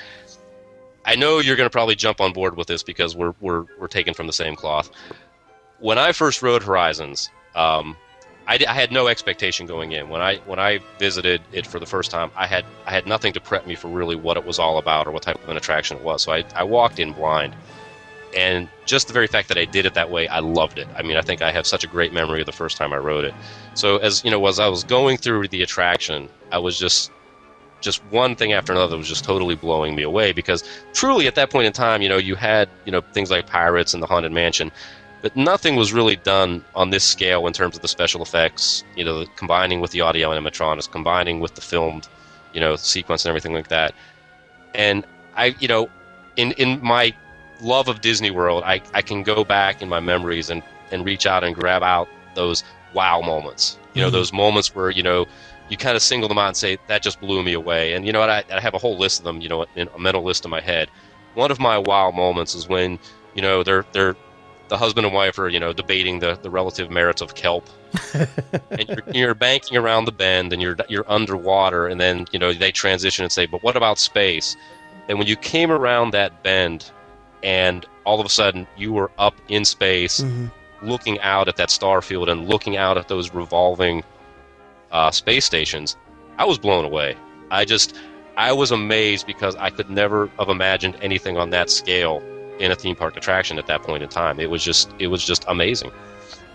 I know you're going to probably jump on board with this because we're we're we're taken from the same cloth. When I first rode Horizons, um, I, I had no expectation going in. When I when I visited it for the first time, I had I had nothing to prep me for really what it was all about or what type of an attraction it was. So I, I walked in blind, and just the very fact that I did it that way, I loved it. I mean, I think I have such a great memory of the first time I rode it. So as you know, as I was going through the attraction, I was just just one thing after another was just totally blowing me away because truly at that point in time, you know, you had you know things like Pirates and the Haunted Mansion, but nothing was really done on this scale in terms of the special effects. You know, combining with the audio animatronics, combining with the filmed, you know, sequence and everything like that. And I, you know, in in my love of Disney World, I, I can go back in my memories and, and reach out and grab out those wow moments. You know, Mhm. those moments where, you know, you kind of single them out and say, that just blew me away. And you know what? I, I have a whole list of them, you know, in a mental list in my head. One of my wow moments is when, you know, they're, they're, the husband and wife are, you know, debating the, the relative merits of kelp. *laughs* and you're, you're banking around the bend and you're, you're underwater. And then, you know, they transition and say, but what about space? And when you came around that bend and all of a sudden you were up in space Mhm. looking out at that star field and looking out at those revolving uh, space stations, I was blown away. I just, I was amazed because I could never have imagined anything on that scale in a theme park attraction at that point in time. It was just, it was just amazing.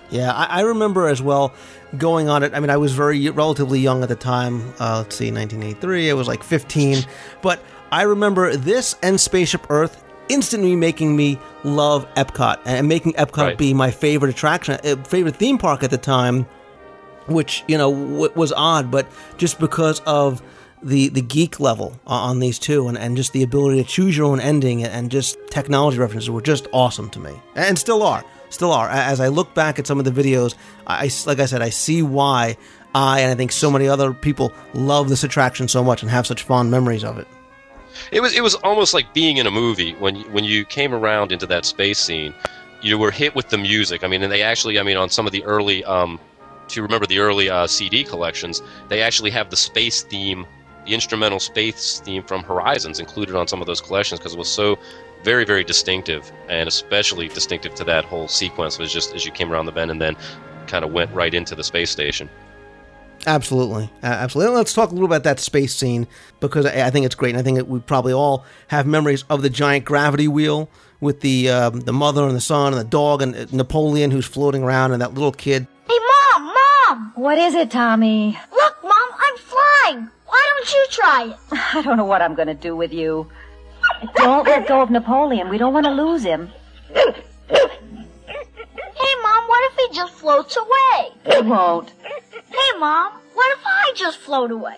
Yeah, I, I remember as well going on it. I mean, I was very relatively young at the time. Uh, let's see, 1983. I was like 15. But I remember this and Spaceship Earth instantly making me love Epcot and making Epcot Right. be my favorite attraction, uh, favorite theme park at the time. Which you know w- was odd, but just because of the the geek level on these two, and, and just the ability to choose your own ending, and just technology references were just awesome to me, and still are, still are. As I look back at some of the videos, I- like I said, I see why I and I think so many other people love this attraction so much and have such fond memories of it. It was it was almost like being in a movie when when you came around into that space scene. You were hit with the music. I mean, and they actually, I mean, on some of the early, um, if you remember the early uh, CD collections, they actually have the space theme, the instrumental space theme from Horizons included on some of those collections because it was so very very distinctive and especially distinctive to that whole sequence was just as you came around the bend and then kind of went right into the space station. Absolutely, A- absolutely. Let's talk a little about that space scene because I I think it's great, and I think that we probably all have memories of the giant gravity wheel with the um, the mother and the son and the dog and uh, Napoleon who's floating around and that little kid. Hey, Mom! Mom! What is it, Tommy? Look, Mom, I'm flying! Why don't you try it? *laughs* I don't know what I'm going to do with you. Don't let go of Napoleon. We don't want to lose him. Hey, Mom, what if he just floats away? He won't. Hey, Mom, what if I just float away?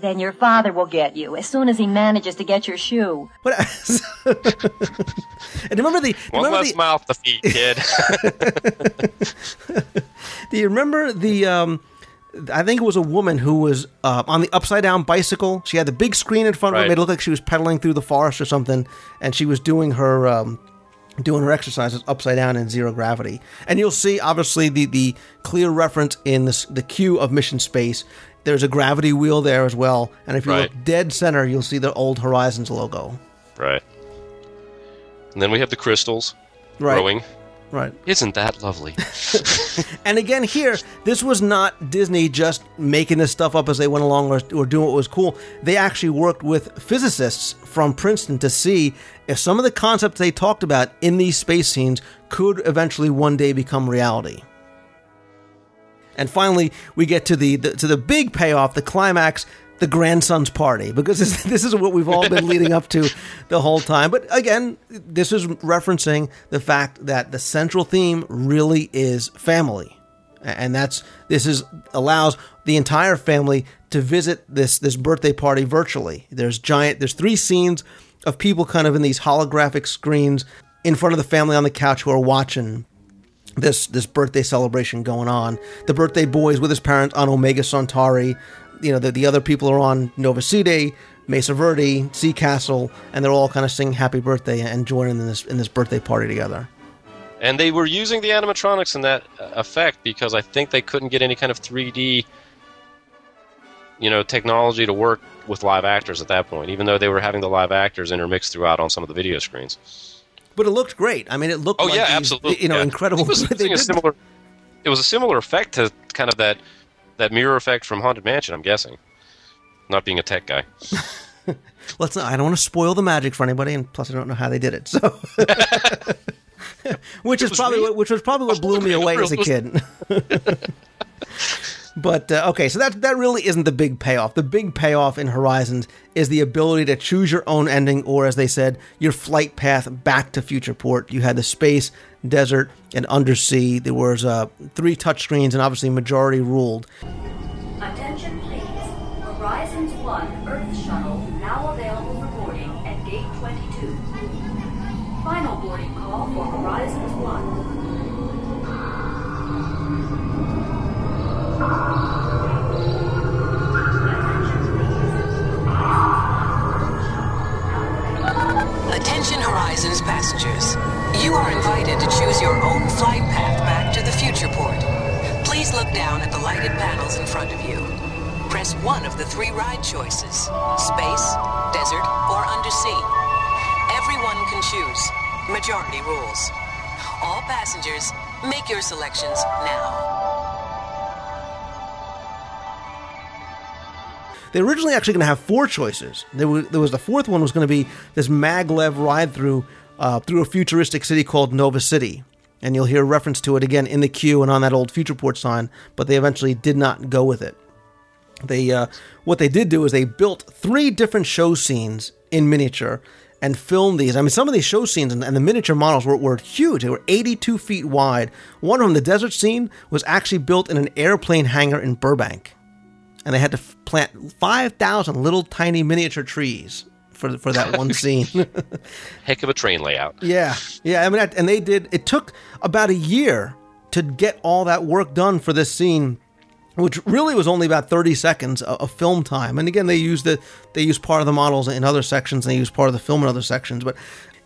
Then your father will get you as soon as he manages to get your shoe. What? *laughs* and remember the One remember less the, mouth to feed, kid. *laughs* Do you remember the? Um, I think it was a woman who was uh, on the upside down bicycle. She had the big screen in front of her. Made it look like she was pedaling through the forest or something, and she was doing her um, doing her exercises upside down in zero gravity. And you'll see, obviously, the the clear reference in the s- the queue of Mission Space. There's a gravity wheel there as well, and if you Right. look dead center, you'll see the old Horizons logo. right. And then we have the crystals Right. growing. Right. Isn't that lovely? *laughs* And again, here, this was not Disney just making this stuff up as they went along or, or doing what was cool. They actually worked with physicists from Princeton to see if some of the concepts they talked about in these space scenes could eventually one day become reality. And finally, we get to the, the to the big payoff, the climax, the grandson's party, because this, *laughs* this is what we've all been leading up to the whole time. But again, this is referencing the fact that the central theme really is family, and that's this is allows the entire family to visit this this birthday party virtually. There's giant. There's three scenes of people kind of in these holographic screens in front of the family on the couch who are watching this this birthday celebration going on. The birthday boy is with his parents on Omega Centauri. You know, the, the other people are on Nova Cite, Mesa Verde, Sea Castle, and they're all kind of singing happy birthday and joining in this in this birthday party together. And they were using the animatronics in that uh, effect because I think they couldn't get any kind of 3D, you know, technology to work with live actors at that point. Even though they were having the live actors intermixed throughout on some of the video screens. But it looked great. I mean, it looked Oh like yeah, these, absolutely. you know yeah. incredible. It was *laughs* a similar. It was a similar effect to kind of that that mirror effect from Haunted Mansion. I'm guessing. Not being a tech guy. *laughs* Let's not. I don't want to spoil the magic for anybody, and plus I don't know how they did it. So, *laughs* which is probably what, which was probably what blew me *laughs* away as a kid. But uh, okay, so that that really isn't the big payoff. The big payoff in Horizons is the ability to choose your own ending, or as they said, your flight path back to Future Port. You had the space, desert, and undersea. There was uh, three touchscreens, and obviously majority ruled. Passengers. You are invited to choose your own flight path back to the future port. Please look down at the lighted panels in front of you. Press one of the three ride choices space, desert, or undersea. Everyone can choose. Majority rules. All passengers, make your selections now. They originally actually going to have four choices. There was, there was the fourth one was going to be this maglev ride through uh, through a futuristic city called Nova City, and you'll hear reference to it again in the queue and on that old Futureport sign. But they eventually did not go with it. They uh, what they did do is they built three different show scenes in miniature and filmed these. I mean, some of these show scenes and, and the miniature models were, were huge. They were 82 feet wide. One of them, the desert scene, was actually built in an airplane hangar in Burbank and they had to f- plant 5,000 little tiny miniature trees for for that one *laughs* scene. Heck of a train layout. yeah, yeah. I mean, and they did. It took about a year to get all that work done for this scene, which really was only about 30 seconds of, of film time. And again, they used the they used part of the models in other sections, and they used part of the film in other sections. But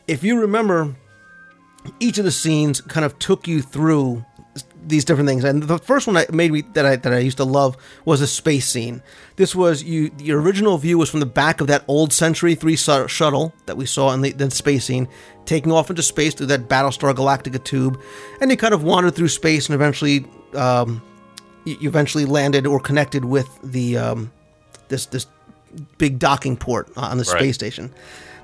if you remember, each of the scenes kind of took you through these different things. And the first one that made me that I that I used to love was a space scene. This was you. The original view was from the back of that old Century Three su- shuttle that we saw in the, the space scene, taking off into space through that Battlestar Galactica tube, and you kind of wandered through space and eventually, um, you you eventually landed or connected with the um, this this big docking port on the Right. space station.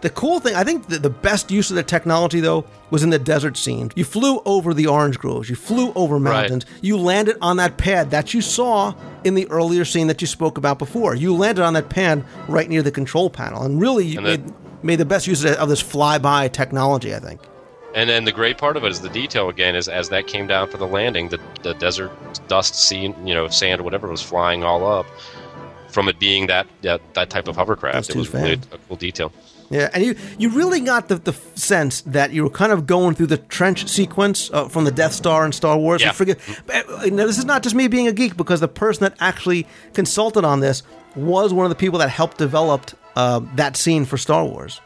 The cool thing, I think the, the best use of the technology though was in the desert scene. You flew over the orange groves, you flew over mountains, you landed on that pad that you saw in the earlier scene that you spoke about before. You landed on that pad right near the control panel, and really you And made, made the best use of, this flyby technology. I think. And then the great part of it is the detail again is as that came down for the landing, the the desert dust, scene, you know, sand, whatever was flying all up from it being that that, that type of hovercraft. It was really a cool detail. Yeah, and you you really got the, the sense that you were kind of going through the trench sequence uh, from the Death Star and Star Wars. Yeah. I forget. uh, Now, this is not just me being a geek because the person that actually consulted on this was one of the people that helped develop uh, that scene for Star Wars.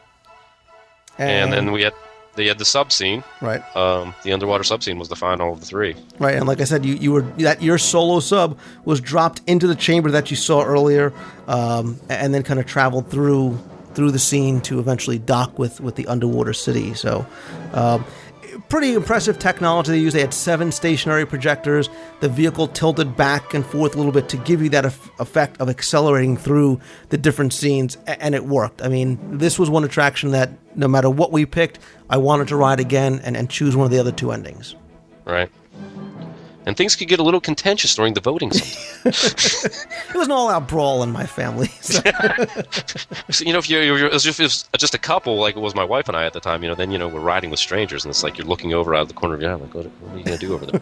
And, then we had they had the sub scene. Right. Um, the underwater sub scene was the final of the three. Right, and like I said, you, you were that your solo sub was dropped into the chamber that you saw earlier, um, and then kind of traveled through through the scene to eventually dock with with the underwater city. So, um, pretty impressive technology they used. They had seven stationary projectors. The vehicle tilted back and forth a little bit to give you that eff- effect of accelerating through the different scenes, and it worked. I mean, this was one attraction that no matter what we picked, I wanted to ride again and, and choose one of the other two endings. Right. And things could get a little contentious during the voting. Sometimes. *laughs* It was an all-out brawl in my family. *laughs* So- *laughs* So, you know, if you're, you're as if it's just a couple, like it was my wife and I at the time, you know, then you know we're riding with strangers, and it's like you're looking over out of the corner of your eye, like, what, what are you going to do over there?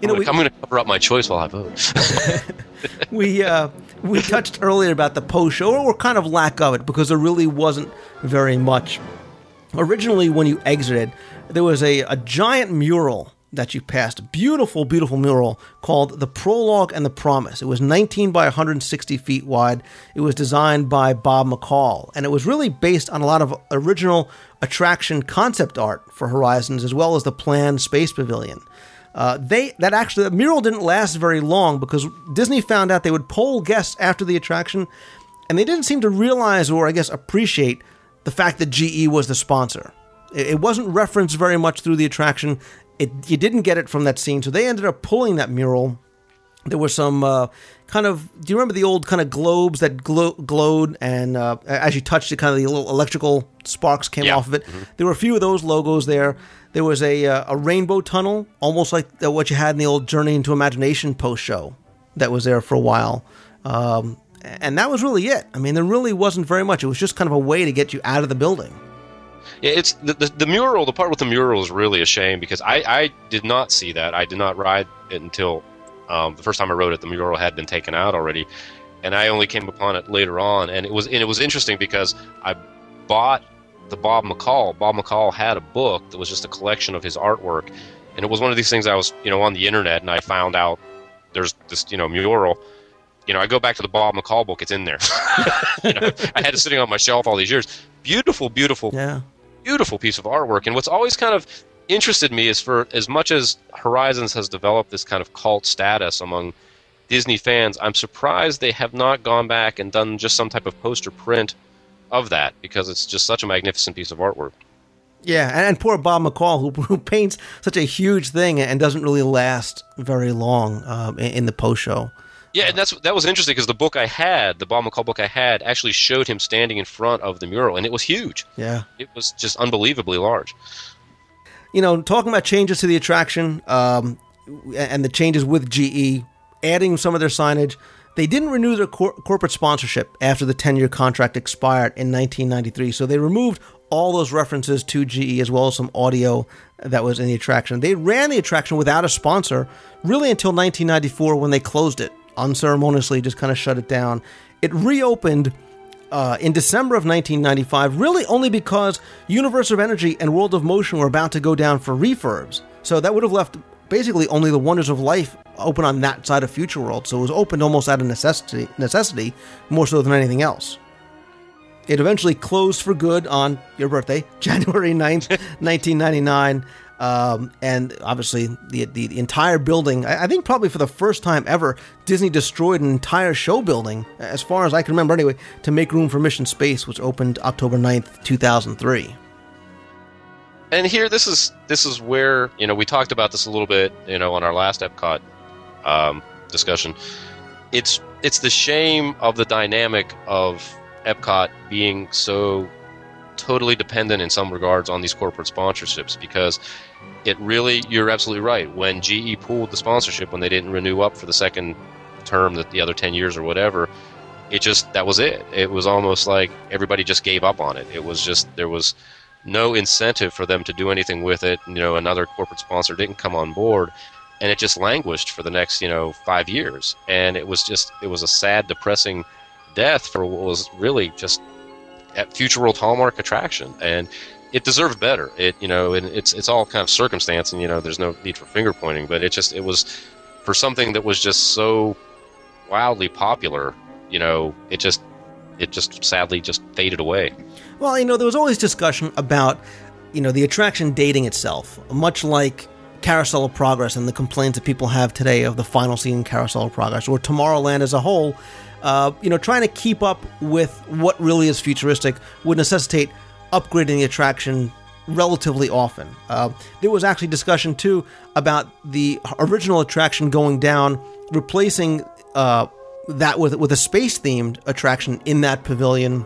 You know, I'm we- going to cover up my choice while I vote. we uh, we touched earlier about the post show, or kind of lack of it, because there really wasn't very much. Originally, when you exited, there was a, a giant mural that you passed. Beautiful, beautiful mural called The Prologue and the Promise. It was 19 by 160 feet wide. It was designed by Bob McCall, and it was really based on a lot of original attraction concept art for Horizons, as well as the planned space pavilion. Uh, they that actually the mural didn't last very long because Disney found out they would poll guests after the attraction, and they didn't seem to realize or I guess appreciate the fact that GE was the sponsor. It, it wasn't referenced very much through the attraction. It you didn't get it from that scene, so they ended up pulling that mural. There were some uh, kind of. Do you remember the old kind of globes that glow, glowed, and uh, as you touched it, kind of the little electrical sparks came off of it. There were a few of those logos there. There was a uh, a rainbow tunnel, almost like what you had in the old Journey into Imagination post show, that was there for a while. Um, and that was really it. I mean, there really wasn't very much. It was just kind of a way to get you out of the building. It's the, the the mural. The part with the mural is really a shame because I I did not see that. I did not ride it until um, the first time I rode it. The mural had been taken out already, and I only came upon it later on. And it was and it was interesting because I bought the Bob McCall. Bob McCall had a book that was just a collection of his artwork, and it was one of these things I was you know on the internet and I found out there's this you know mural. You know, I go back to the Bob McCall book; it's in there. *laughs* you know, I had it sitting on my shelf all these years. Beautiful, beautiful, Yeah. Beautiful piece of artwork. And what's always kind of interested me is for as much as Horizons has developed this kind of cult status among Disney fans, I'm surprised they have not gone back and done just some type of poster print of that because it's just such a magnificent piece of artwork. Yeah, and, poor Bob McCall, who, who paints such a huge thing and doesn't really last very long um, in, in the post show. Yeah, and that's that was interesting because the book I had, the Bob McCall book I had, actually showed him standing in front of the mural, and it was huge. Yeah. It was just unbelievably large. you know, talking about changes to the attraction um, and the changes with GE, adding some of their signage, they didn't renew their cor- corporate sponsorship after the 10 year contract expired in 1993. So they removed all those references to GE as well as some audio that was in the attraction. They ran the attraction without a sponsor really until 1994 when they closed it unceremoniously, just kind of shut it down. It reopened uh, in December of 1995, really only because Universe of Energy and World of Motion were about to go down for refurbs. So that would have left basically only the Wonders of Life open on that side of Future World. So it was opened almost out of necessity, necessity more so than anything else. It eventually closed for good on your birthday, *laughs* January 9th, 1999. Um, and obviously, the, the, the entire building, I, I think probably for the first time ever, Disney destroyed an entire show building, as far as I can remember anyway, to make room for Mission Space, which opened October 9th, 2003. and here this is this is where you know we talked about this a little bit you know on our last epcot um, discussion it's it's the shame of the dynamic of epcot being so totally dependent in some regards on these corporate sponsorships because it really you're absolutely right when ge pulled the sponsorship when they didn't renew up for the second term that the other 10 years or whatever it just that was it it was almost like everybody just gave up on it it was just there was no incentive for them to do anything with it. You know, another corporate sponsor didn't come on board, and it just languished for the next you know five years. And it was just it was a sad, depressing death for what was really just a future world hallmark attraction. And it deserved better. It you know, and it's it's all kind of circumstance, and you know, there's no need for finger pointing, but it just it was for something that was just so wildly popular. You know, it just it just sadly just faded away. Well, you know, there was always discussion about, you know, the attraction dating itself, much like Carousel of Progress and the complaints that people have today of the final scene in Carousel of Progress, or Tomorrowland as a whole. Uh, you know, trying to keep up with what really is futuristic would necessitate upgrading the attraction relatively often. Uh, there was actually discussion too about the original attraction going down, replacing uh, that with with a space themed attraction in that pavilion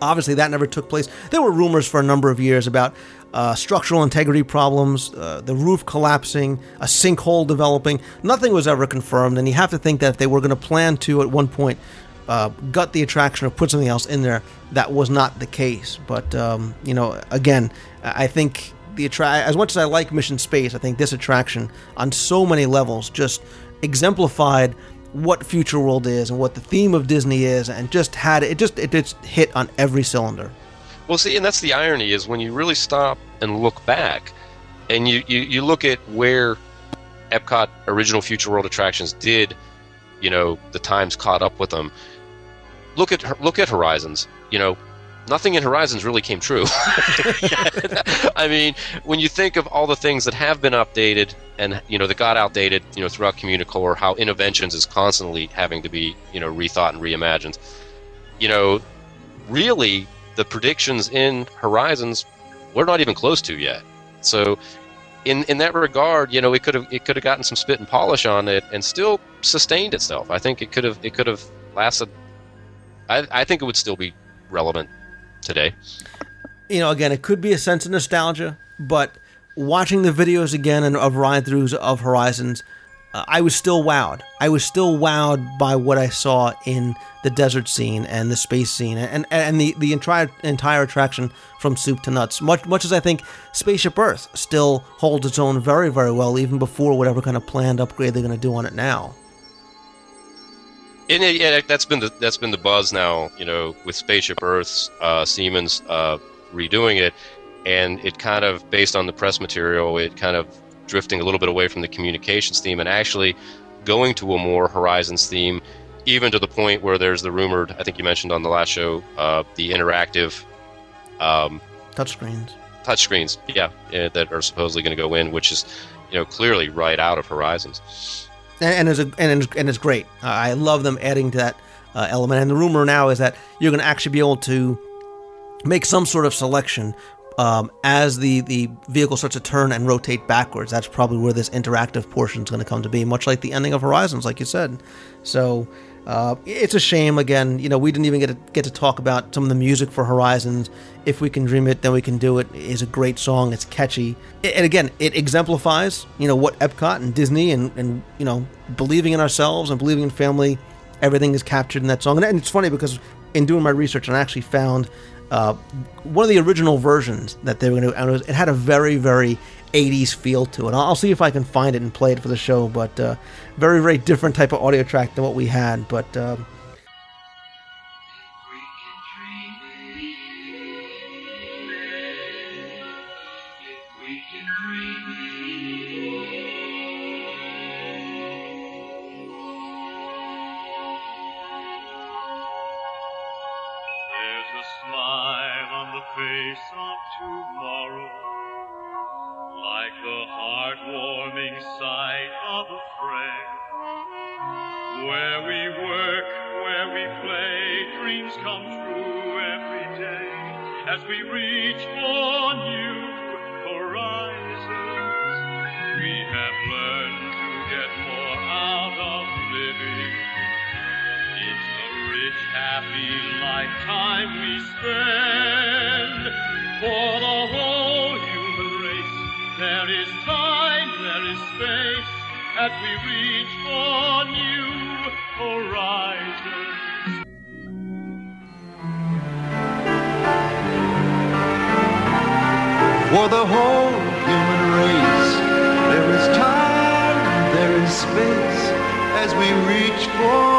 obviously that never took place. There were rumors for a number of years about uh, structural integrity problems, uh, the roof collapsing, a sinkhole developing. Nothing was ever confirmed, and you have to think that if they were going to plan to at one point uh, gut the attraction or put something else in there, that was not the case. But um, you know, again, I think the attract as much as I like Mission Space, I think this attraction on so many levels just exemplified what Future World is and what the theme of Disney is, and just had it just it just hit on every cylinder. Well, see, and that's the irony is when you really stop and look back, and you, you, you look at where Epcot original Future World attractions did, you know, the times caught up with them. Look at look at Horizons. You know, nothing in Horizons really came true. *laughs* *laughs* I mean, when you think of all the things that have been updated and you know that got outdated, you know, throughout Communicore, how Innoventions is constantly having to be you know rethought and reimagined. You know, really, the predictions in Horizons we're not even close to yet. So, in in that regard, you know, it could have it could have gotten some spit and polish on it and still sustained itself. I think it could have it could have lasted. I I think it would still be relevant today. You know, again, it could be a sense of nostalgia, but watching the videos again and of ride throughs of Horizons, I was still wowed. I was still wowed by what I saw in the desert scene and the space scene and and the the entire entire attraction from soup to nuts. Much much as I think Spaceship Earth still holds its own very very well, even before whatever kind of planned upgrade they're going to do on it now. And yeah, that's been the that's been the buzz now. You know, with Spaceship Earth's uh, Siemens uh, redoing it, and it kind of based on the press material, it kind of drifting a little bit away from the communications theme and actually going to a more Horizons theme, even to the point where there's the rumored. I think you mentioned on the last show uh, the interactive. Um, Touchscreens. touchscreens, yeah, yeah, that are supposedly going to go in, which is, you know, clearly right out of Horizons. and, and it's a, and it's, and it's great. Uh, I love them adding to that uh, element. And the rumor now is that you're going to actually be able to make some sort of selection um, as the the vehicle starts to turn and rotate backwards. That's probably where this interactive portion is going to come to be, much like the ending of Horizons, like you said. So. Uh, it's a shame. Again, you know, we didn't even get to get to talk about some of the music for Horizons. If we can dream it, then we can do it. Is a great song. It's catchy, and again, it exemplifies you know what Epcot and Disney and and you know believing in ourselves and believing in family. Everything is captured in that song, and it's funny because in doing my research, I actually found uh, one of the original versions that they were going to. And it, was, it had a very very 80s feel to it. I'll, I'll see if I can find it and play it for the show, but uh, very very different type of audio track than what we had, but. Um, happy lifetime we spend for the whole human race. There is time, there is space as we reach for new horizons. For the whole human race, there is time, there is space as we reach for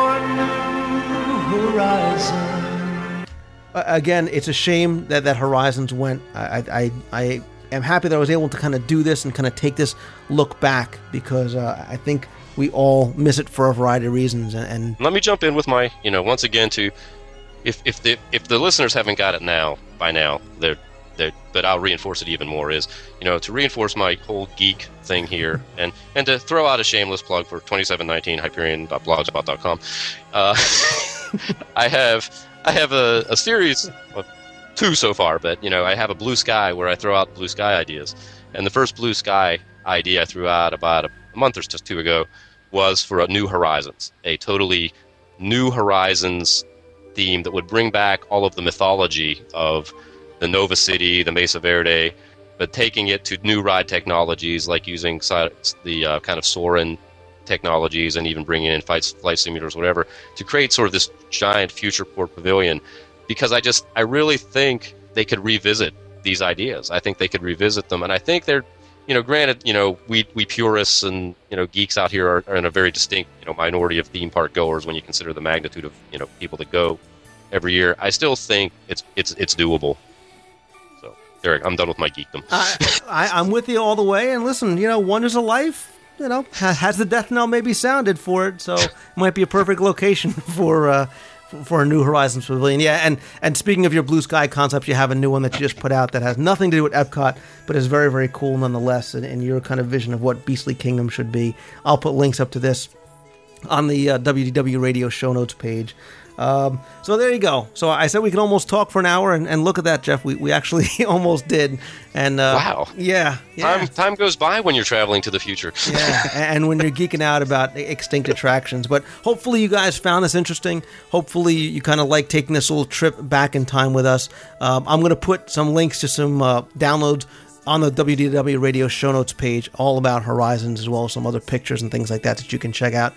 new horizons. Uh, again, it's a shame that that Horizons went. I, I, I, I am happy that I was able to kind of do this and kind of take this look back because uh, I think we all miss it for a variety of reasons. And, and Let me jump in with my, you know, once again to, if if the if the listeners haven't got it now by now, they're they're, but I'll reinforce it even more is, you know, to reinforce my whole geek thing here *laughs* and and to throw out a shameless plug for 2719 Hyperion.blogspot.com. Uh, *laughs* *laughs* I have I have a, a series of two so far, but you know, I have a blue sky where I throw out blue sky ideas. And the first blue sky idea I threw out about a month or just two ago was for a New Horizons, a totally New Horizons theme that would bring back all of the mythology of the Nova Cite, the Mesa Verde, but taking it to new ride technologies like using the uh, kind of Soarin' technologies and even bringing in flight, flight simulators, whatever, to create sort of this giant future port pavilion. Because I just, I really think they could revisit these ideas. I think they could revisit them, and I think they're, you know, granted, you know, we we purists and you know geeks out here are, are in a very distinct, you know, minority of theme park goers when you consider the magnitude of you know people that go every year. I still think it's it's it's doable. So, Eric, I'm done with my geekdom. I, I, I'm with you all the way. And listen, you know, Wonders of Life, you know, has the death knell maybe sounded for it, so it might be a perfect location *laughs* for uh, for- a new Horizons Pavilion. Yeah, and and speaking of your blue sky concepts, you have a new one that you just put out that has nothing to do with Epcot, but is very very cool nonetheless, and, and your kind of vision of what Beastly Kingdom should be. I'll put links up to this on the uh, WDW Radio show notes page. Um, so there you go. So I said we could almost talk for an hour, and, and look at that, Jeff. We, we actually *laughs* almost did. And uh, Wow. yeah, yeah. Time time goes by when you're traveling to the future. *laughs* yeah, and when you're geeking out about extinct attractions. But hopefully, you guys found this interesting. Hopefully, you kind of like taking this little trip back in time with us. Um, I'm going to put some links to some uh, downloads on the WDW radio show notes page all about Horizons as well as some other pictures and things like that that you can check out.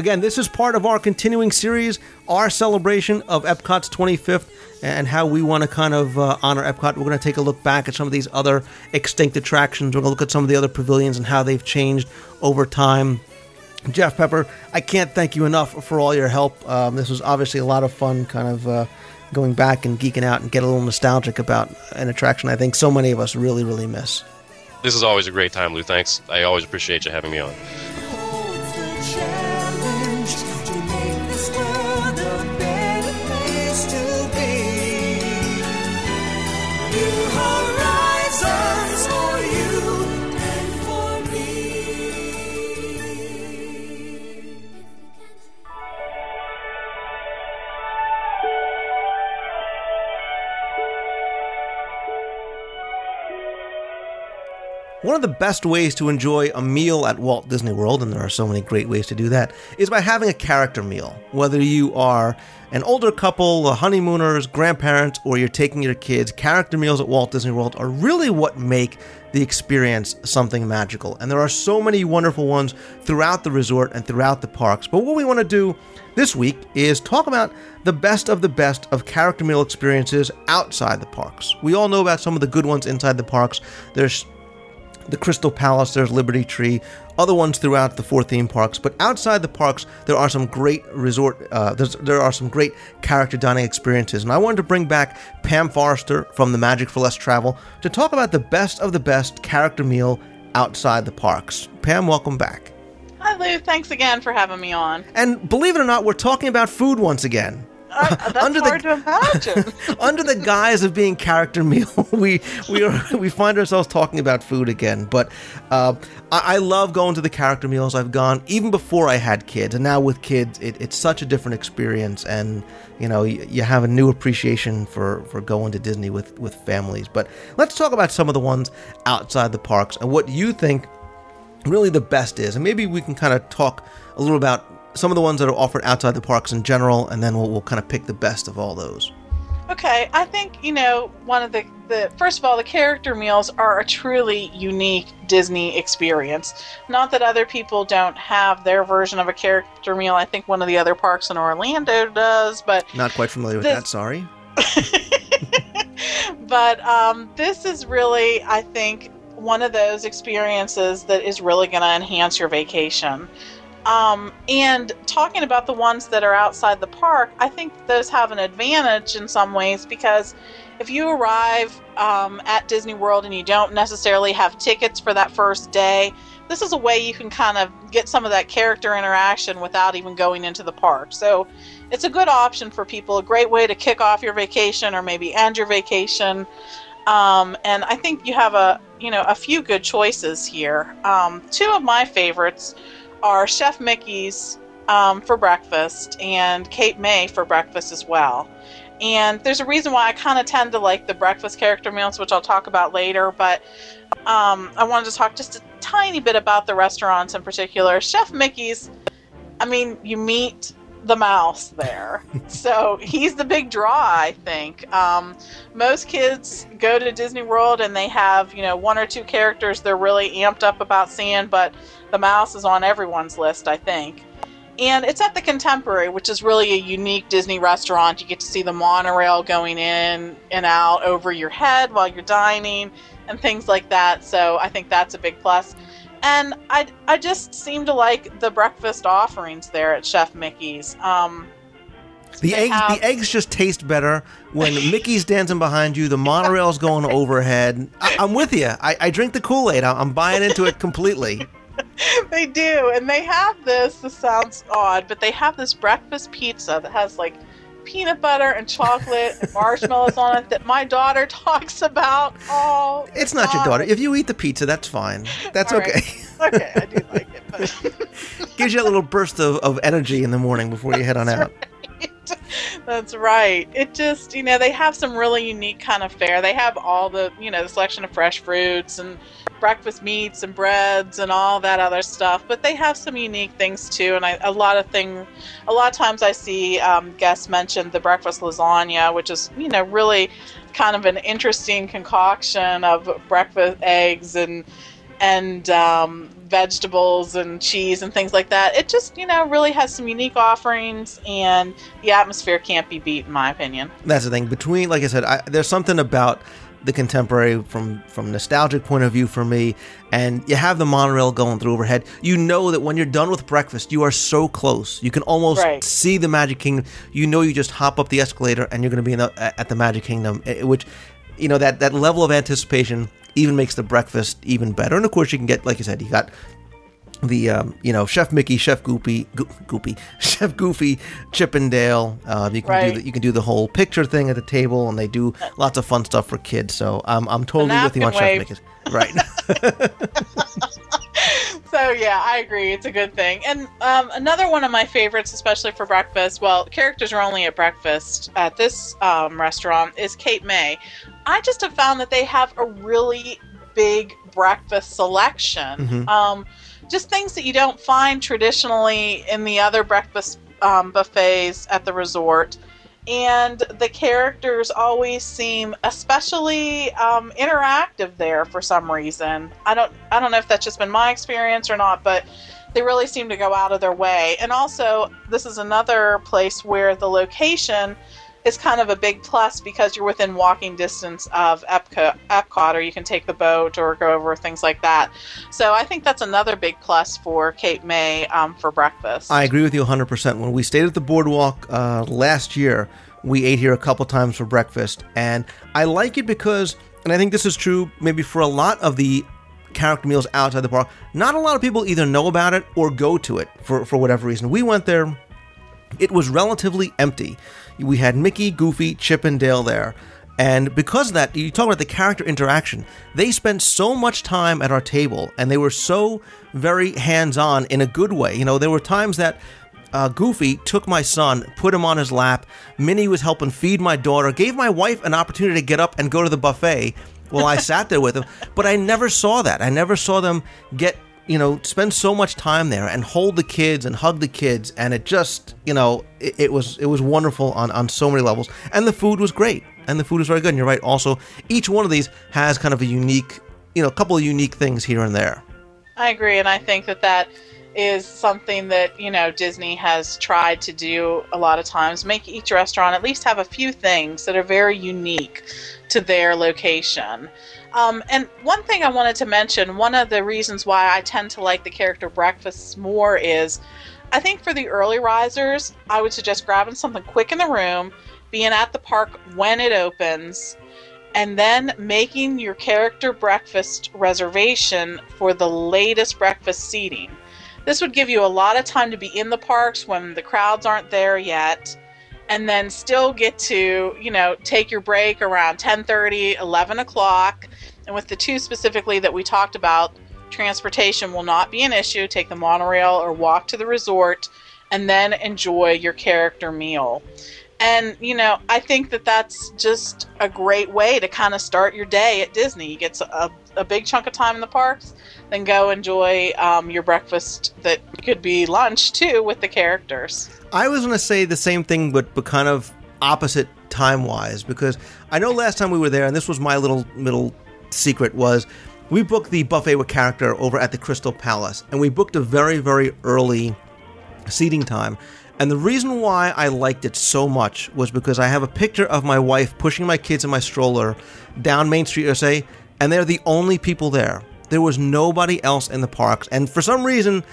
Again, this is part of our continuing series, our celebration of Epcot's 25th and how we want to kind of uh, honor Epcot. We're going to take a look back at some of these other extinct attractions. We're going to look at some of the other pavilions and how they've changed over time. Jeff Pepper, I can't thank you enough for all your help. Um, this was obviously a lot of fun, kind of uh, going back and geeking out and get a little nostalgic about an attraction I think so many of us really, really miss. This is always a great time, Lou. Thanks. I always appreciate you having me on. One of the best ways to enjoy a meal at Walt Disney World, and there are so many great ways to do that, is by having a character meal. Whether you are an older couple, a honeymooners, grandparents, or you're taking your kids, character meals at Walt Disney World are really what make the experience something magical. And there are so many wonderful ones throughout the resort and throughout the parks. But what we want to do this week is talk about the best of the best of character meal experiences outside the parks. We all know about some of the good ones inside the parks. There's the Crystal Palace, there's Liberty Tree, other ones throughout the four theme parks. But outside the parks, there are some great resort, uh, there's, there are some great character dining experiences. And I wanted to bring back Pam Forrester from the Magic for Less Travel to talk about the best of the best character meal outside the parks. Pam, welcome back. Hi, Lou. Thanks again for having me on. And believe it or not, we're talking about food once again. *laughs* That's Under the- to imagine. *laughs* Under the guise of being character meal, *laughs* we we are we find ourselves talking about food again. But uh, I, I love going to the character meals. I've gone even before I had kids, and now with kids, it, it's such a different experience. And you know, you, you have a new appreciation for for going to Disney with with families. But let's talk about some of the ones outside the parks and what you think really the best is, and maybe we can kind of talk a little about some of the ones that are offered outside the parks in general, and then we'll, we'll kind of pick the best of all those. Okay, I think you know one of the the first of all the character meals are a truly unique Disney experience. Not that other people don't have their version of a character meal. I think one of the other parks in Orlando does, but Not quite familiar with This- that. Sorry. *laughs* but um, this is really, I think, one of those experiences that is really going to enhance your vacation. Um, and talking about the ones that are outside the park, I think those have an advantage in some ways because if you arrive um, at Disney World and you don't necessarily have tickets for that first day, this is a way you can kind of get some of that character interaction without even going into the park. So it's a good option for people, a great way to kick off your vacation or maybe end your vacation. Um, and I think you have a you know a few good choices here. Um, two of my favorites are Chef Mickey's um, for breakfast and Cape May for breakfast as well. And there's a reason why I kind of tend to like the breakfast character meals, which I'll talk about later. But um, I wanted to talk just a tiny bit about the restaurants in particular. Chef Mickey's, I mean, you meet the mouse there. *laughs* so he's the big draw, I think. Um, most kids go to Disney World and they have, you know, one or two characters they're really amped up about seeing, but the mouse is on everyone's list, I think. And it's at the Contemporary, which is really a unique Disney restaurant. You get to see the monorail going in and out over your head while you're dining and things like that. So I think that's a big plus. And I, I just seem to like the breakfast offerings there at Chef Mickey's. Um, The eggs, the eggs just taste better when *laughs* Mickey's dancing behind you. The monorail's going overhead. I, I'm with you. I, I drink the Kool Aid. I'm buying into it completely. *laughs* they do, and they have this. This sounds odd, but they have this breakfast pizza that has like peanut butter and chocolate and marshmallows on it that my daughter *laughs* talks about. Oh, It's not your daughter. If you eat the pizza, that's fine. That's All right. okay. *laughs* okay, I do like it, but *laughs* Gives you a little burst of, of energy in the morning before you head on out. *laughs* That's right. It just, you know, they have some really unique kind of fare. They have all the, you know, the selection of fresh fruits and breakfast meats and breads and all that other stuff. But they have some unique things too. And I, a lot of things, a lot of times I see um, guests mention the breakfast lasagna, which is, you know, really kind of an interesting concoction of breakfast eggs and and um, vegetables and cheese and things like that. It just, you know, really has some unique offerings, and the atmosphere can't be beat, in my opinion. That's the thing. Between, like I said, I, there's something about the contemporary from from nostalgic point of view for me and you have the monorail going through overhead you know that when you're done with breakfast you are so close you can almost Right. see the magic kingdom you know you just hop up the escalator and you're going to be in the, at the magic kingdom eh, which you know that that level of anticipation even makes the breakfast even better and of course you can get like I said you got the um, you know Chef Mickey, Chef Goopy, Go- Goopy, *laughs* Chef Goofy, Chippendale. Uh, you can Right. do the, you can do the whole picture thing at the table, and they do lots of fun stuff for kids. So I'm I'm totally with you on Chef napkin Mickey's. Right. *laughs* *laughs* So yeah, I agree. It's a good thing. And um, another one of my favorites, especially for breakfast. Well, characters are only at breakfast at this um, restaurant. Is Cape May. I just have found that they have a really big breakfast selection. Mhm. Um, just things that you don't find traditionally in the other breakfast um, buffets at the resort. And the characters always seem especially um, interactive there for some reason. I don't I don't know if that's just been my experience or not, but they really seem to go out of their way. And also, this is another place where the location is kind of a big plus because you're within walking distance of Epcot, or you can take the boat or go over things like that. So I think that's another big plus for Cape May um, for breakfast. I agree with you 100%. When we stayed at the boardwalk uh, last year, we ate here a couple times for breakfast. And I like it because, and I think this is true maybe for a lot of the character meals outside the park, not a lot of people either know about it or go to it for, for whatever reason. We went there, it was relatively empty. We had Mickey, Goofy, Chip, and Dale there. And because of that, you talk about the character interaction. They spent so much time at our table, and they were so very hands-on in a good way. You know, there were times that uh, Goofy took my son, put him on his lap. Minnie was helping feed my daughter, gave my wife an opportunity to get up and go to the buffet while I *laughs* sat there with him. But I never saw that. I never saw them get you know, spend so much time there and hold the kids and hug the kids, and it just, you know, it, it was it was wonderful on on so many levels, and the food was great, and the food was very good. And you're right. Also, each one of these has kind of a unique, you know, a couple of unique things here and there. I agree, and I think that that is something that you know Disney has tried to do a lot of times. Make each restaurant at least have a few things that are very unique to their location. Um, and one thing I wanted to mention, one of the reasons why I tend to like the character breakfasts more is, I think for the early risers, I would suggest grabbing something quick in the room, being at the park when it opens, and then making your character breakfast reservation for the latest breakfast seating. This would give you a lot of time to be in the parks when the crowds aren't there yet and then still get to, you know, take your break around 10:30, 11 o'clock. And with the two specifically that we talked about, transportation will not be an issue. Take the monorail or walk to the resort and then enjoy your character meal. And, you know, I think that that's just a great way to kind of start your day at Disney. You get a, a big chunk of time in the parks, then go enjoy um, your breakfast that could be lunch too with the characters. I was going to say the same thing, but but kind of opposite time wise, because I know last time we were there, and this was my little little secret was we booked the buffet with character over at the Crystal Palace, and we booked a very very early seating time. And the reason why I liked it so much was because I have a picture of my wife pushing my kids in my stroller down Main Street USA, and they're the only people there. There was nobody else in the parks, and for some reason,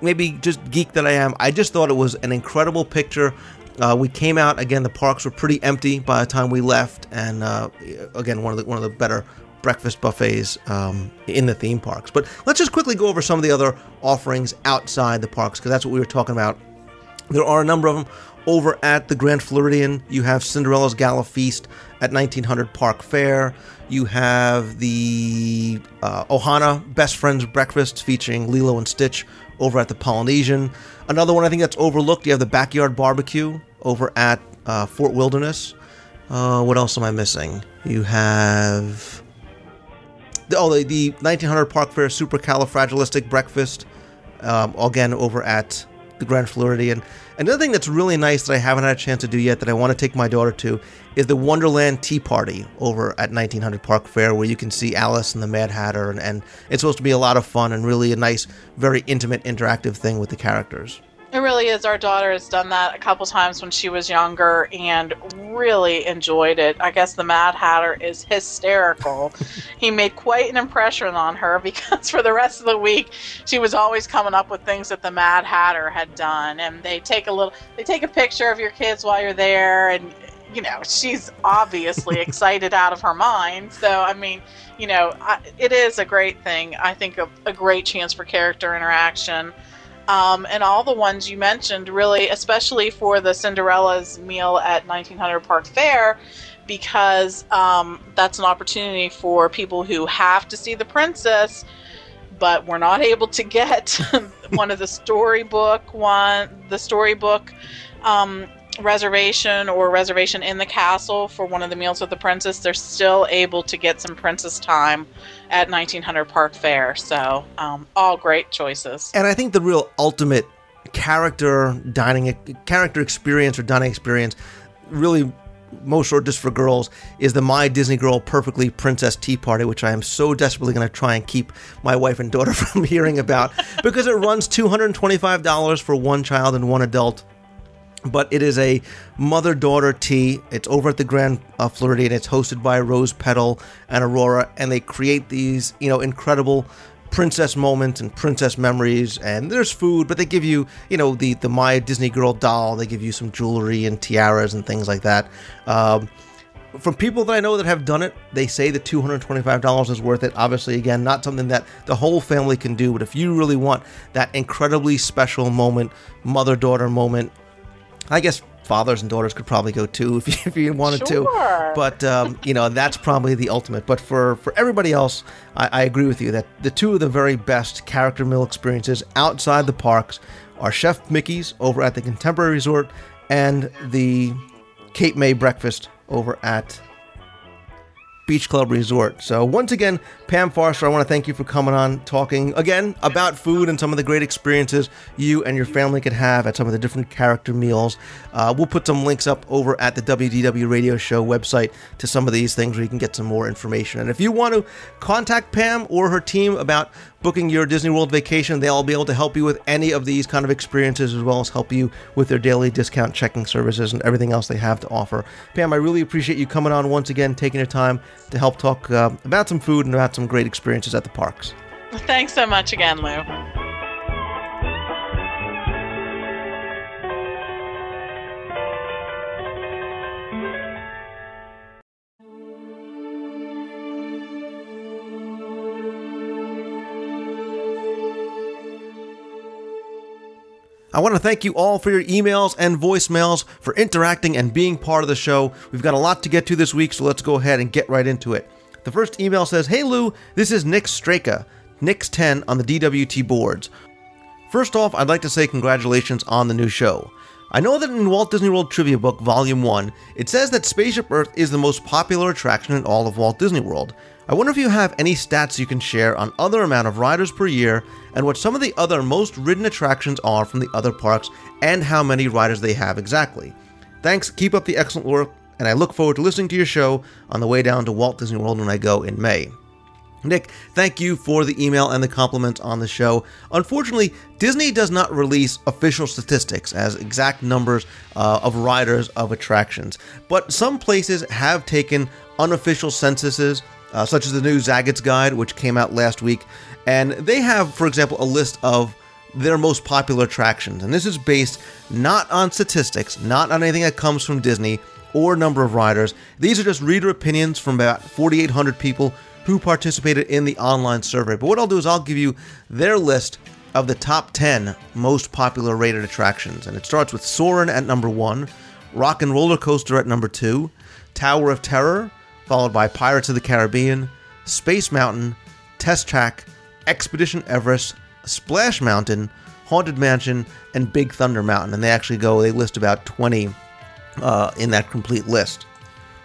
maybe just geek that I am, I just thought it was an incredible picture. Uh, we came out again; the parks were pretty empty by the time we left, and uh, again, one of the one of the better breakfast buffets um, in the theme parks. But let's just quickly go over some of the other offerings outside the parks because that's what we were talking about. There are a number of them over at the Grand Floridian. You have Cinderella's Gala Feast at 1900 Park Fair. You have the uh, Ohana Best Friends Breakfast featuring Lilo and Stitch over at the Polynesian. Another one I think that's overlooked. You have the backyard barbecue over at uh, Fort Wilderness. Uh, what else am I missing? You have oh the, the 1900 Park Fair Supercalifragilistic Breakfast. Um, again over at the Grand Floridian. Another thing that's really nice that I haven't had a chance to do yet that I want to take my daughter to is the Wonderland Tea Party over at 1900 Park Fair, where you can see Alice and the Mad Hatter, and, and it's supposed to be a lot of fun and really a nice, very intimate, interactive thing with the characters. It really is. Our daughter has done that a couple times when she was younger and really enjoyed it. I guess the Mad Hatter is hysterical. *laughs* he made quite an impression on her because *laughs* for the rest of the week she was always coming up with things that the Mad Hatter had done. And they take a little they take a picture of your kids while you're there and you know, she's obviously *laughs* excited out of her mind. So, I mean, you know, I, it is a great thing. I think a, a great chance for character interaction um, and all the ones you mentioned, really, especially for the Cinderella's meal at 1900 Park Fair, because um, that's an opportunity for people who have to see the princess, but we're not able to get *laughs* one of the storybook one, the storybook um, reservation or reservation in the castle for one of the meals with the princess. They're still able to get some princess time at 1900 Park Fair. So, um, all great choices. And I think the real ultimate character dining character experience or dining experience really most or just for girls is the my disney girl perfectly princess tea party which i am so desperately going to try and keep my wife and daughter *laughs* from hearing about because it runs $225 for one child and one adult but it is a mother daughter tea. It's over at the Grand uh, Floridian. It's hosted by Rose Petal and Aurora, and they create these, you know, incredible princess moments and princess memories. And there's food, but they give you, you know, the the My Disney Girl doll. They give you some jewelry and tiaras and things like that. Um, from people that I know that have done it, they say the $225 is worth it. Obviously, again, not something that the whole family can do, but if you really want that incredibly special moment, mother daughter moment, I guess fathers and daughters could probably go too *laughs* if you, if you wanted Sure. to. But um, you know that's probably the ultimate. But for for everybody else, I, I agree with you that the two of the very best character meal experiences outside the parks are Chef Mickey's over at the Contemporary Resort and the Cape May Breakfast over at Beach Club Resort. So once again, Pam Forrester, I want to thank you for coming on, talking again about food and some of the great experiences you and your family could have at some of the different character meals. Uh, we'll put some links up over at the WDW Radio Show website to some of these things where you can get some more information. And if you want to contact Pam or her team about booking your Disney World vacation, they'll be able to help you with any of these kind of experiences as well as help you with their daily discount checking services and everything else they have to offer. Pam, I really appreciate you coming on once again, taking your time to help talk uh, about some food and about some great experiences at the parks. Thanks so much again, Lou. I want to thank you all for your emails and voicemails, for interacting and being part of the show. We've got a lot to get to this week, so let's go ahead and get right into it. The first email says, Hey Lou, this is Nick Straka, Nick's 10 on the DWT boards. First off, I'd like to say congratulations on the new show. I know that in Walt Disney World Trivia Book, Volume 1, it says that Spaceship Earth is the most popular attraction in all of Walt Disney World. I wonder if you have any stats you can share on other amount of riders per year and what some of the other most ridden attractions are from the other parks and how many riders they have exactly. Thanks, keep up the excellent work, and I look forward to listening to your show on the way down to Walt Disney World when I go in May. Nick, thank you for the email and the compliments on the show. Unfortunately, Disney does not release official statistics as exact numbers uh, of riders of attractions, but some places have taken unofficial censuses, uh, such as the new Zagat's Guide, which came out last week, and they have, for example, a list of their most popular attractions. And this is based not on statistics, not on anything that comes from Disney or number of riders. These are just reader opinions from about 4,800 people who participated in the online survey. But what I'll do is I'll give you their list of the top 10 most popular rated attractions. And it starts with Soarin' at number one, Rock and Roller Coaster at number two, Tower of Terror, followed by Pirates of the Caribbean, Space Mountain, Test Track, Expedition Everest, Splash Mountain, Haunted Mansion, and Big Thunder Mountain. And they actually go, they list about 20 uh, in that complete list.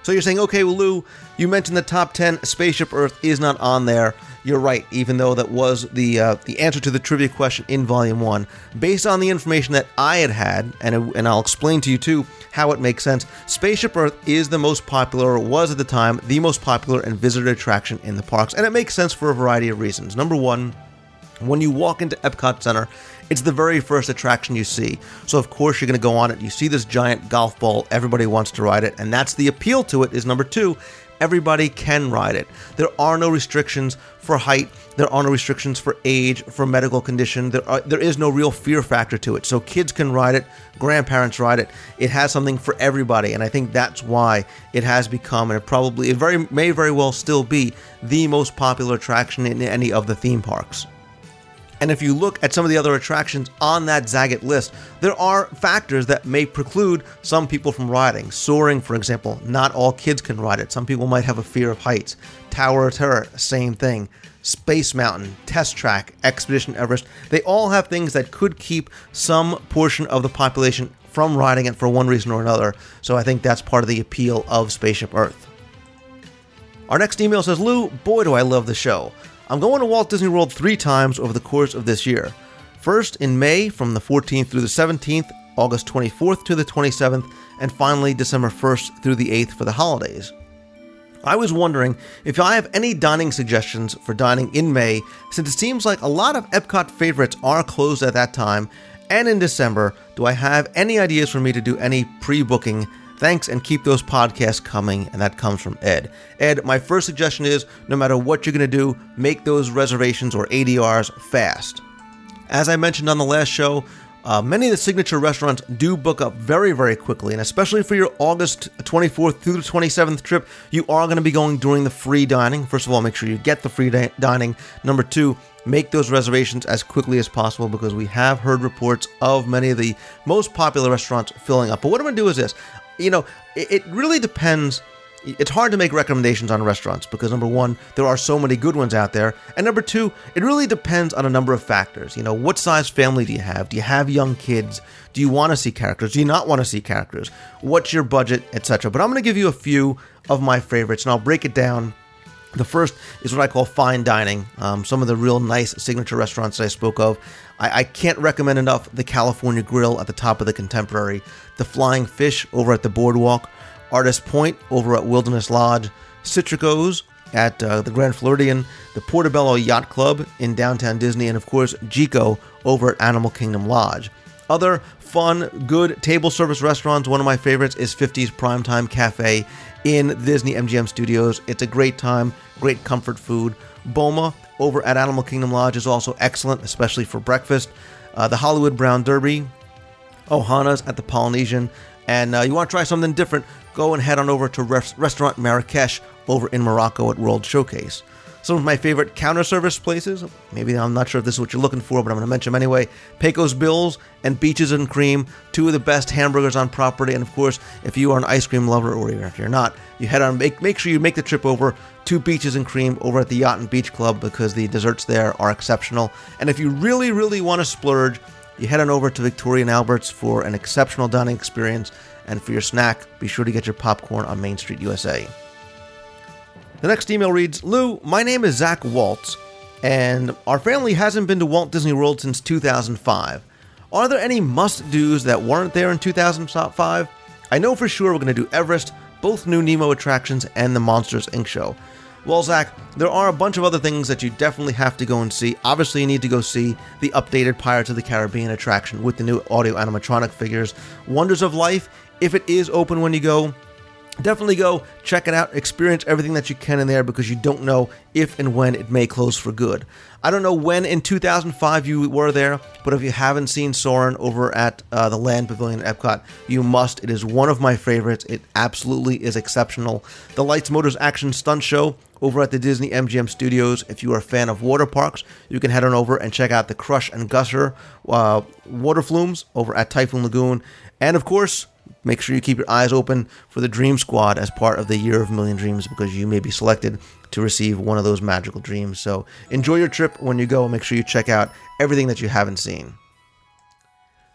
So you're saying, okay, well, Lou, you mentioned the top 10. Spaceship Earth is not on there. You're right, even though that was the uh, the answer to the trivia question in Volume 1. Based on the information that I had had, and, it, and I'll explain to you too how it makes sense, Spaceship Earth is the most popular, or was at the time, the most popular and visited attraction in the parks. And it makes sense for a variety of reasons. Number one, when you walk into Epcot Center, it's the very first attraction you see. So of course you're going to go on it. You see this giant golf ball, everybody wants to ride it, and that's the appeal to it is number 2, everybody can ride it. There are no restrictions for height, there are no restrictions for age, for medical condition. There are, there is no real fear factor to it. So kids can ride it, grandparents ride it. It has something for everybody, and I think that's why it has become and it probably it very may very well still be the most popular attraction in any of the theme parks. And if you look at some of the other attractions on that Zagat list, there are factors that may preclude some people from riding. Soarin', for example, not all kids can ride it. Some people might have a fear of heights. Tower of Terror, same thing. Space Mountain, Test Track, Expedition Everest, they all have things that could keep some portion of the population from riding it for one reason or another. So I think that's part of the appeal of Spaceship Earth. Our next email says, Lou, boy, do I love the show. I'm going to Walt Disney World three times over the course of this year. First in May from the 14th through the 17th, August 24th to the 27th, and finally December 1st through the 8th for the holidays. I was wondering if I have any dining suggestions for dining in May, since it seems like a lot of Epcot favorites are closed at that time, and in December, do I have any ideas for me to do any pre booking? Thanks and keep those podcasts coming. And that comes from Ed. Ed, my first suggestion is no matter what you're going to do, make those reservations or ADRs fast. As I mentioned on the last show, uh, many of the signature restaurants do book up very, very quickly, and especially for your August 24th through the 27th trip, you are going to be going during the free dining. First of all, make sure you get the free di- dining. Number two, make those reservations as quickly as possible because we have heard reports of many of the most popular restaurants filling up. But what I'm going to do is this you know, it, it really depends. It's hard to make recommendations on restaurants because number one, there are so many good ones out there, and number two, it really depends on a number of factors. You know, what size family do you have? Do you have young kids? Do you want to see characters? Do you not want to see characters? What's your budget, etc. But I'm going to give you a few of my favorites, and I'll break it down the first is what I call fine dining. Um, some of the real nice signature restaurants that I spoke of. I, I, can't recommend enough the California Grill at the top of the Contemporary, the Flying Fish over at the Boardwalk, Artist Point over at Wilderness Lodge, Citrico's at uh, the Grand Floridian, the Portobello Yacht Club in downtown Disney, and of course Jiko over at Animal Kingdom Lodge. Other fun, good table service restaurants. One of my favorites is 50s Primetime Cafe in Disney MGM Studios. It's a great time, great comfort food. Boma over at Animal Kingdom Lodge is also excellent, especially for breakfast. Uh, the Hollywood Brown Derby, Ohana's at the Polynesian, and uh, you want to try something different, go and head on over to Res- Restaurant Marrakesh over in Morocco at World Showcase. Some of my favorite counter service places, maybe I'm not sure if this is what you're looking for, but I'm going to mention them anyway. Pecos Bills and Beaches and Cream, two of the best hamburgers on property. And of course, if you are an ice cream lover, or even if you're not, you head on, make, make sure you make the trip over to Beaches and Cream over at the Yacht and Beach Club because the desserts there are exceptional. And if you really, really want to splurge, you head on over to Victoria and Albert's for an exceptional dining experience. And for your snack, be sure to get your popcorn on Main Street USA. The next email reads Lou, my name is Zach Waltz, and our family hasn't been to Walt Disney World since 2005. Are there any must do's that weren't there in 2005? I know for sure we're going to do Everest, both new Nemo attractions, and the Monsters Inc. show. Well, Zach, there are a bunch of other things that you definitely have to go and see. Obviously, you need to go see the updated Pirates of the Caribbean attraction with the new audio animatronic figures. Wonders of Life, if it is open when you go, definitely go check it out. Experience everything that you can in there because you don't know if and when it may close for good. I don't know when in 2005 you were there but if you haven't seen Soarin' over at uh, the land pavilion at epcot you must. It is one of my favorites. It absolutely is exceptional. The lights motors action stunt show over at the disney mgm studios. If you are a fan of water parks you can head on over and check out the crush and gusher uh, water flumes over at typhoon lagoon. And of course make sure you keep your eyes open for the Dream Squad as part of the Year of Million Dreams because you may be selected to receive one of those magical dreams. So enjoy your trip when you go. and Make sure you check out everything that you haven't seen.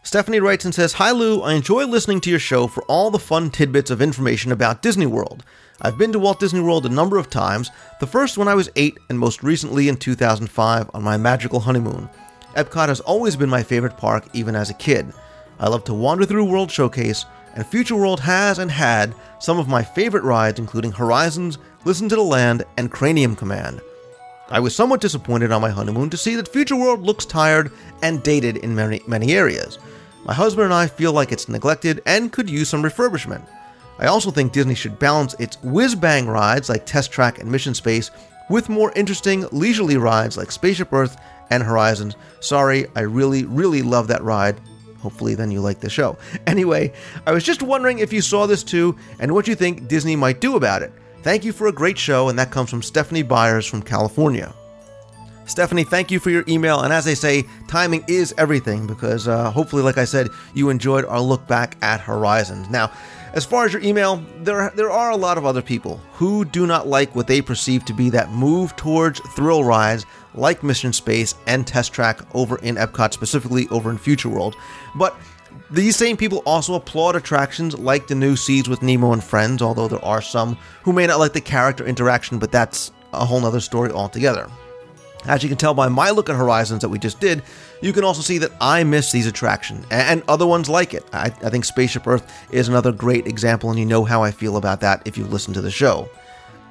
Stephanie writes and says, Hi Lou, I enjoy listening to your show for all the fun tidbits of information about Disney World. I've been to Walt Disney World a number of times, the first when I was 8 and most recently in 2005 on my magical honeymoon. Epcot has always been my favorite park even as a kid. I love to wander through World Showcase, and Future World has and had some of my favorite rides including Horizons, Listen to the Land, and Cranium Command. I was somewhat disappointed on my honeymoon to see that Future World looks tired and dated in many, many areas. My husband and I feel like it's neglected and could use some refurbishment. I also think Disney should balance its whiz bang rides like Test Track and Mission Space with more interesting, leisurely rides like Spaceship Earth and Horizons. Sorry, I really, really love that ride. Hopefully, then you like the show. Anyway, I was just wondering if you saw this too and what you think Disney might do about it. Thank you for a great show, and that comes from Stephanie Byers from California. Stephanie, thank you for your email. And as I say, timing is everything because uh, hopefully, like I said, you enjoyed our look back at Horizons. Now, as far as your email, there there are a lot of other people who do not like what they perceive to be that move towards thrill rides like Mission Space and Test Track over in Epcot, specifically over in Future World. But these same people also applaud attractions like the new Seas with Nemo and Friends, although there are some who may not like the character interaction, but that's a whole nother story altogether. As you can tell by my look at Horizons that we just did, you can also see that I miss these attractions and other ones like it. I, I, think Spaceship Earth is another great example, and you know how I feel about that if you listen to the show.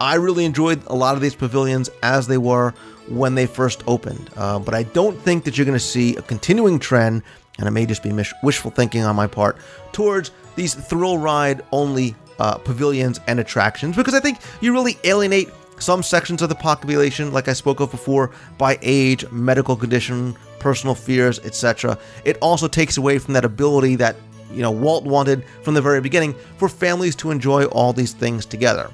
I really enjoyed a lot of these pavilions as they were when they first opened, uh, but I don't think that you're going to see a continuing trend, and it may just be wishful thinking on my part, towards these thrill ride only uh, pavilions and attractions because I think you really alienate some sections of the population, like I spoke of before, by age, medical condition, personal fears, etc. It also takes away from that ability that you know Walt wanted from the very beginning for families to enjoy all these things together.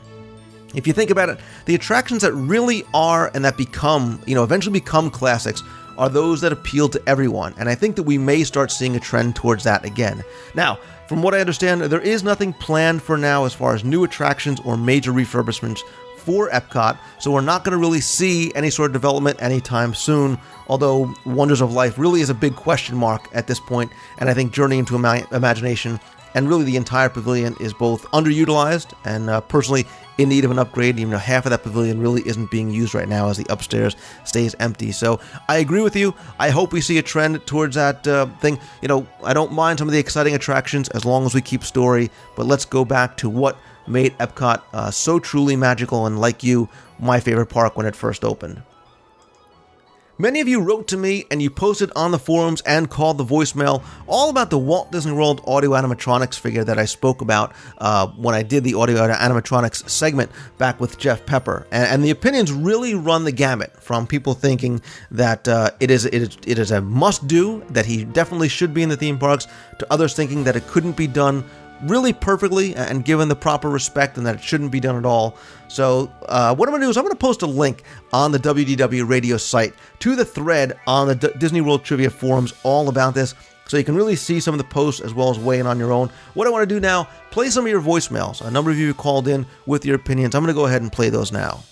If you think about it, the attractions that really are and that become, you know, eventually become classics are those that appeal to everyone, and I think that we may start seeing a trend towards that again. Now, from what I understand, there is nothing planned for now as far as new attractions or major refurbishments for Epcot, so we're not going to really see any sort of development anytime soon. Although Wonders of Life really is a big question mark at this point, and I think Journey into Ima- Imagination and really the entire pavilion is both underutilized and uh, personally in need of an upgrade. Even though half of that pavilion really isn't being used right now as the upstairs stays empty. So I agree with you. I hope we see a trend towards that uh, thing. You know, I don't mind some of the exciting attractions as long as we keep story, but let's go back to what made Epcot uh, so truly magical and, like you, my favorite park when it first opened. Many of you wrote to me and you posted on the forums and called the voicemail all about the Walt Disney World audio animatronics figure that I spoke about uh, when I did the audio animatronics segment back with Jeff Pepper. And, and the opinions really run the gamut from people thinking that uh, it, is, it, is, it is a must do, that he definitely should be in the theme parks, to others thinking that it couldn't be done really perfectly and given the proper respect and that it shouldn't be done at all. So, uh, what I'm going to do is I'm going to post a link on the WDW radio site to the thread on the D- Disney World Trivia forums all about this. So you can really see some of the posts as well as weigh in on your own. What I want to do now, play some of your voicemails. A number of you called in with your opinions. I'm going to go ahead and play those now.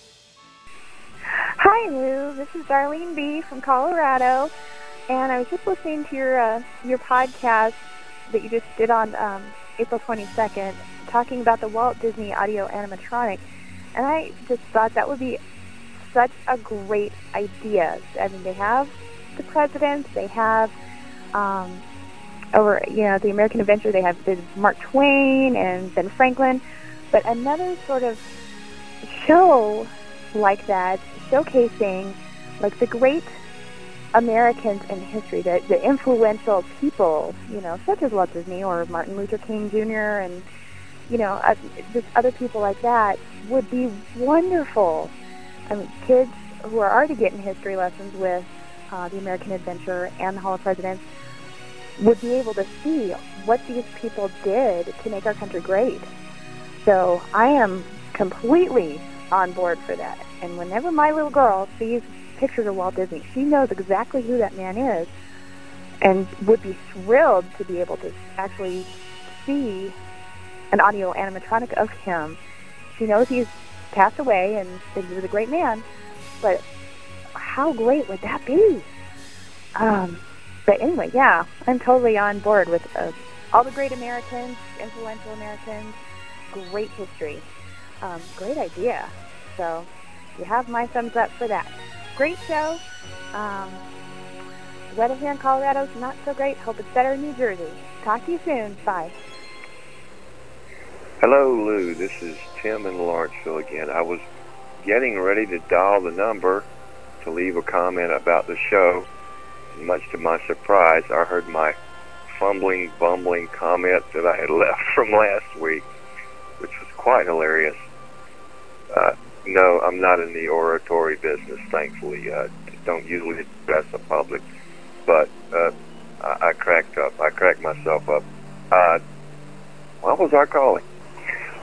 Hi, Lou. This is Darlene B. from Colorado, and I was just listening to your uh, your podcast that you just did on um, April 22nd, talking about the Walt Disney Audio Animatronic, and I just thought that would be such a great idea. I mean, they have the presidents, they have um, over you know the American Adventure, they have Mark Twain and Ben Franklin, but another sort of show like that, showcasing like the great Americans in history, the, the influential people, you know, such as Walt Disney or Martin Luther King Jr. and, you know, uh, just other people like that would be wonderful. I mean, kids who are already getting history lessons with uh, the American Adventure and the Hall of Presidents would be able to see what these people did to make our country great. So I am completely on board for that. And whenever my little girl sees pictures of Walt Disney. She knows exactly who that man is and would be thrilled to be able to actually see an audio animatronic of him. She knows he's passed away and that he was a great man, but how great would that be? Um, but anyway, yeah, I'm totally on board with uh, all the great Americans, influential Americans, great history, um, great idea. So you have my thumbs up for that. Great show. Um, weather here in Colorado's not so great. Hope it's better in New Jersey. Talk to you soon. Bye. Hello, Lou. This is Tim in Lawrenceville again. I was getting ready to dial the number to leave a comment about the show. And much to my surprise, I heard my fumbling, bumbling comment that I had *laughs* left from last week, which was quite hilarious. Uh, no, I'm not in the oratory business, thankfully. Uh, don't usually address the public, but uh, I, I cracked up. I cracked myself up. Uh, what was I calling?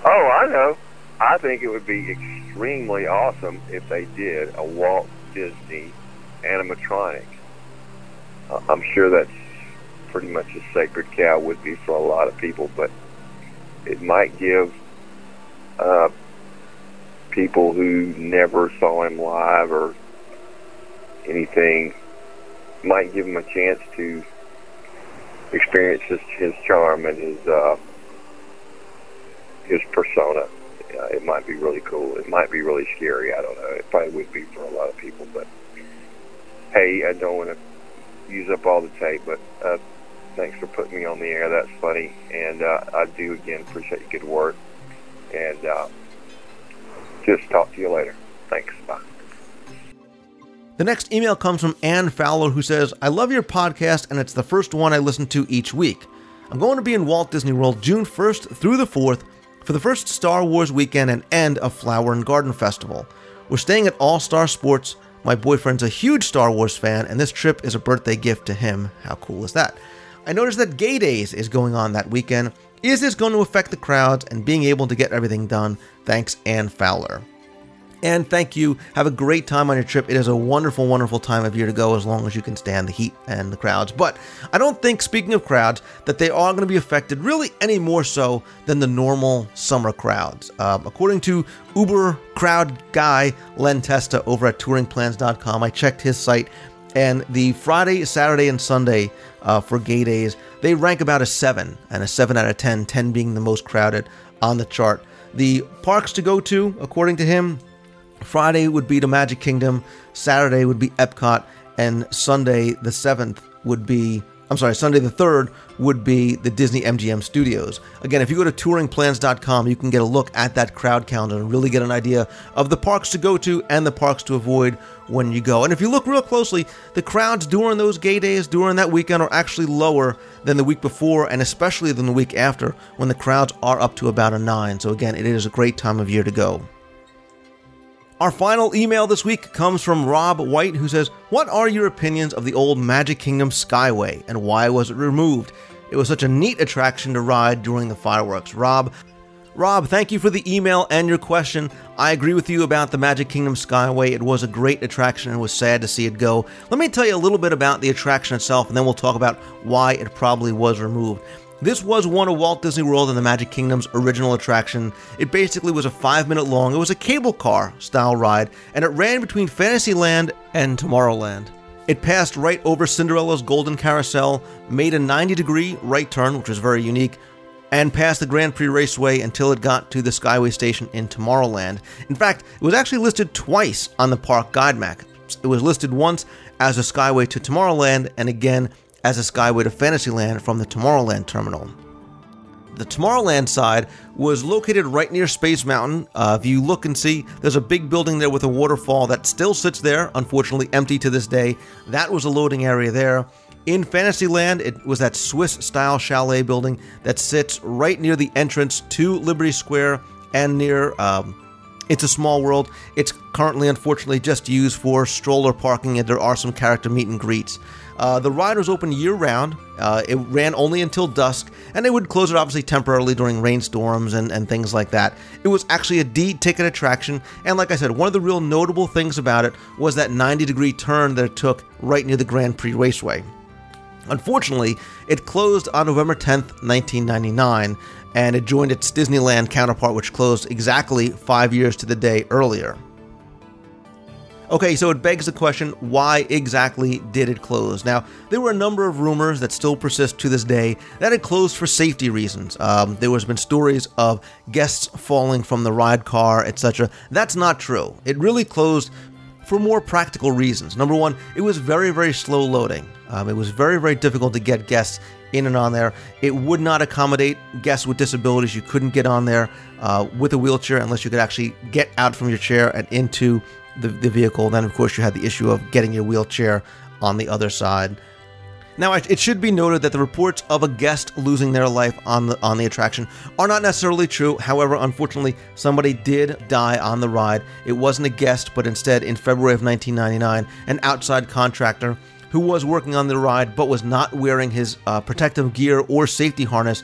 Oh, I know. I think it would be extremely awesome if they did a Walt Disney animatronic. Uh, I'm sure that's pretty much a sacred cow would be for a lot of people, but it might give uh, people who never saw him live or anything might give him a chance to experience his, his charm and his uh, his persona. Uh, it might be really cool. It might be really scary. I don't know. It probably would be for a lot of people. But hey, I don't want to use up all the tape, but uh, thanks for putting me on the air. That's funny, and uh, I do again appreciate your good work. And uh, just talk to you later. Thanks. Bye. The next email comes from Ann Fowler, who says, I love your podcast, and it's the first one I listen to each week. I'm going to be in Walt Disney World June 1st through the 4th for the first Star Wars weekend and end of Flower and Garden Festival. We're staying at All Star Sports. My boyfriend's a huge Star Wars fan, and this trip is a birthday gift to him. How cool is that? I noticed that Gay Days is going on that weekend. Is this going to affect the crowds and being able to get everything done? Thanks, Ann Fowler. And thank you. Have a great time on your trip. It is a wonderful, wonderful time of year to go as long as you can stand the heat and the crowds. But I don't think, speaking of crowds, that they are going to be affected really any more so than the normal summer crowds. Um, according to Uber crowd guy Len Testa over at touringplans.com, I checked his site, and the Friday, Saturday, and Sunday uh, for gay days, they rank about a 7, and a 7 out of 10, 10 being the most crowded on the chart. The parks to go to, according to him, Friday would be the Magic Kingdom, Saturday would be Epcot, and Sunday the 7th would be I'm sorry, Sunday the 3rd would be the Disney MGM Studios. Again, if you go to touringplans.com, you can get a look at that crowd count and really get an idea of the parks to go to and the parks to avoid when you go. And if you look real closely, the crowds during those gay days, during that weekend, are actually lower than the week before and especially than the week after when the crowds are up to about a 9. So, again, it is a great time of year to go. Our final email this week comes from Rob White, who says, What are your opinions of the old Magic Kingdom Skyway and why was it removed? It was such a neat attraction to ride during the fireworks. Rob, Rob, thank you for the email and your question. I agree with you about the Magic Kingdom Skyway. It was a great attraction and was sad to see it go. Let me tell you a little bit about the attraction itself, and then we'll talk about why it probably was removed. This was one of Walt Disney World and the Magic Kingdom's original attraction. It basically was a five minute long, it was a cable car style ride, and it ran between Fantasyland and Tomorrowland. It passed right over Cinderella's Golden Carousel, made a 90 degree right turn, which was very unique, and passed the Grand Prix Raceway until it got to the Skyway Station in Tomorrowland. In fact, it was actually listed twice on the park guide map. It was listed once as a Skyway to Tomorrowland, and again as a Skyway to Fantasyland from the Tomorrowland terminal. The Tomorrowland side was located right near Space Mountain. Uh, if you look and see, there's a big building there with a waterfall that still sits there, unfortunately empty to this day. That was a loading area there. In Fantasyland, it was that Swiss style chalet building that sits right near the entrance to Liberty Square and near um, It's a Small World. It's currently, unfortunately, just used for stroller parking, and there are some character meet and greets. Uh, the ride was open year round. Uh, it ran only until dusk, and they would close it obviously temporarily during rainstorms and, and things like that. It was actually a D ticket attraction, and like I said, one of the real notable things about it was that 90 degree turn that it took right near the Grand Prix Raceway. Unfortunately, it closed on November 10th, 1999, and it joined its Disneyland counterpart, which closed exactly five years to the day earlier. Okay, so it begs the question why exactly did it close? Now, there were a number of rumors that still persist to this day that it closed for safety reasons. Um, there has been stories of guests falling from the ride car, etc. That's not true. It really closed for more practical reasons. Number one, it was very, very slow loading. Um, it was very, very difficult to get guests in and on there. It would not accommodate guests with disabilities. You couldn't get on there uh, with a wheelchair unless you could actually get out from your chair and into the, the vehicle. Then, of course, you had the issue of getting your wheelchair on the other side. Now, it should be noted that the reports of a guest losing their life on the on the attraction are not necessarily true. However, unfortunately, somebody did die on the ride. It wasn't a guest, but instead, in February of 1999, an outside contractor who was working on the ride but was not wearing his uh, protective gear or safety harness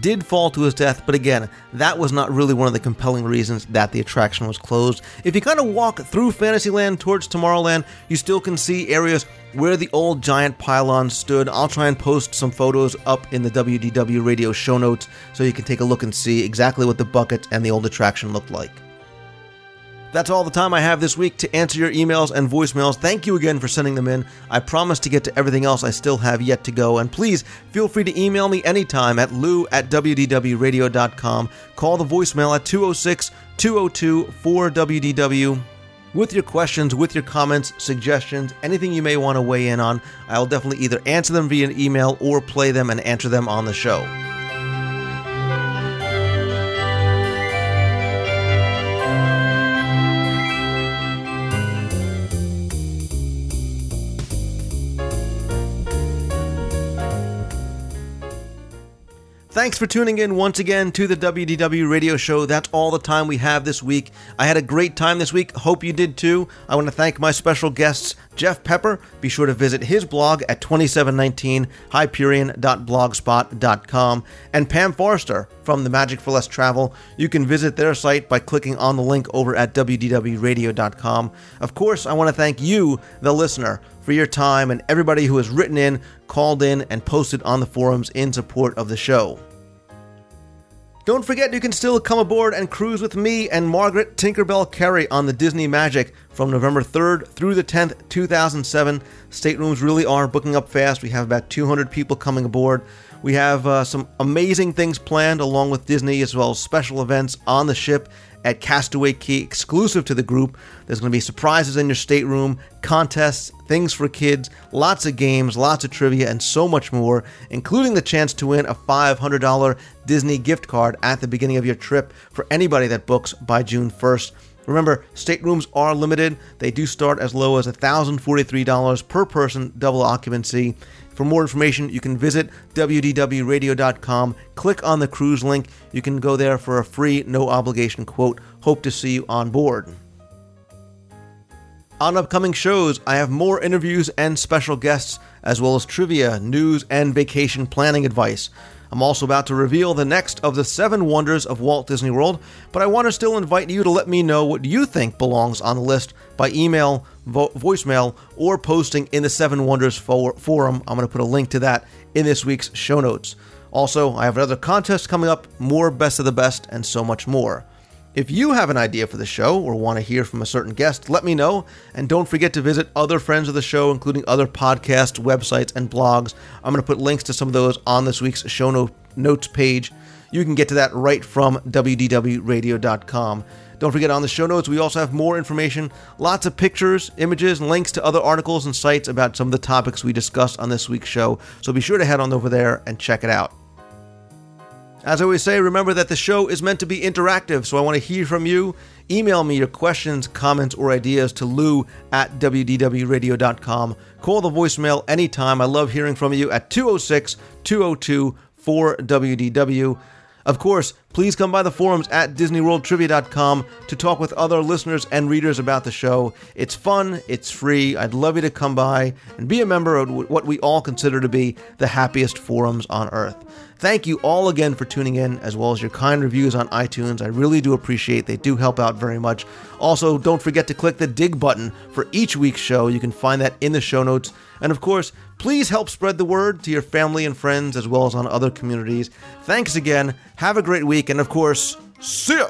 did fall to his death, but again, that was not really one of the compelling reasons that the attraction was closed. If you kind of walk through Fantasyland towards Tomorrowland, you still can see areas where the old giant pylon stood. I'll try and post some photos up in the WDW radio show notes so you can take a look and see exactly what the bucket and the old attraction looked like. That's all the time I have this week to answer your emails and voicemails. Thank you again for sending them in. I promise to get to everything else I still have yet to go. And please feel free to email me anytime at lou at wdwradio.com. Call the voicemail at 206 202 4WDW. With your questions, with your comments, suggestions, anything you may want to weigh in on, I'll definitely either answer them via email or play them and answer them on the show. Thanks for tuning in once again to the WDW radio show. That's all the time we have this week. I had a great time this week. Hope you did too. I want to thank my special guests, Jeff Pepper. Be sure to visit his blog at 2719hyperion.blogspot.com and Pam Forrester from the Magic for Less Travel. You can visit their site by clicking on the link over at wdwradio.com. Of course, I want to thank you, the listener, for your time and everybody who has written in, called in, and posted on the forums in support of the show. Don't forget you can still come aboard and cruise with me and Margaret Tinkerbell Kerry on the Disney Magic from November 3rd through the 10th, 2007. Staterooms really are booking up fast. We have about 200 people coming aboard. We have uh, some amazing things planned along with Disney as well as special events on the ship at Castaway Cay exclusive to the group. There's going to be surprises in your stateroom, contests, things for kids, lots of games, lots of trivia, and so much more, including the chance to win a $500 Disney gift card at the beginning of your trip for anybody that books by June 1st. Remember, staterooms are limited. They do start as low as $1,043 per person, double occupancy. For more information, you can visit wdwradio.com, click on the cruise link. You can go there for a free, no obligation quote. Hope to see you on board. On upcoming shows, I have more interviews and special guests, as well as trivia, news, and vacation planning advice. I'm also about to reveal the next of the seven wonders of Walt Disney World, but I want to still invite you to let me know what you think belongs on the list by email, vo- voicemail, or posting in the Seven Wonders for- forum. I'm going to put a link to that in this week's show notes. Also, I have another contest coming up, more Best of the Best, and so much more. If you have an idea for the show or want to hear from a certain guest, let me know. And don't forget to visit other friends of the show, including other podcasts, websites, and blogs. I'm going to put links to some of those on this week's show no- notes page. You can get to that right from wdwradio.com. Don't forget on the show notes, we also have more information, lots of pictures, images, links to other articles and sites about some of the topics we discussed on this week's show. So be sure to head on over there and check it out. As I always say, remember that the show is meant to be interactive, so I want to hear from you. Email me your questions, comments, or ideas to lou at wdwradio.com. Call the voicemail anytime. I love hearing from you at 206 202 4WDW. Of course, please come by the forums at DisneyWorldTrivia.com to talk with other listeners and readers about the show. It's fun, it's free. I'd love you to come by and be a member of what we all consider to be the happiest forums on earth. Thank you all again for tuning in, as well as your kind reviews on iTunes. I really do appreciate they do help out very much. Also, don't forget to click the Digg button for each week's show. You can find that in the show notes. And of course, please help spread the word to your family and friends as well as on other communities. Thanks again. Have a great week. And of course, see ya.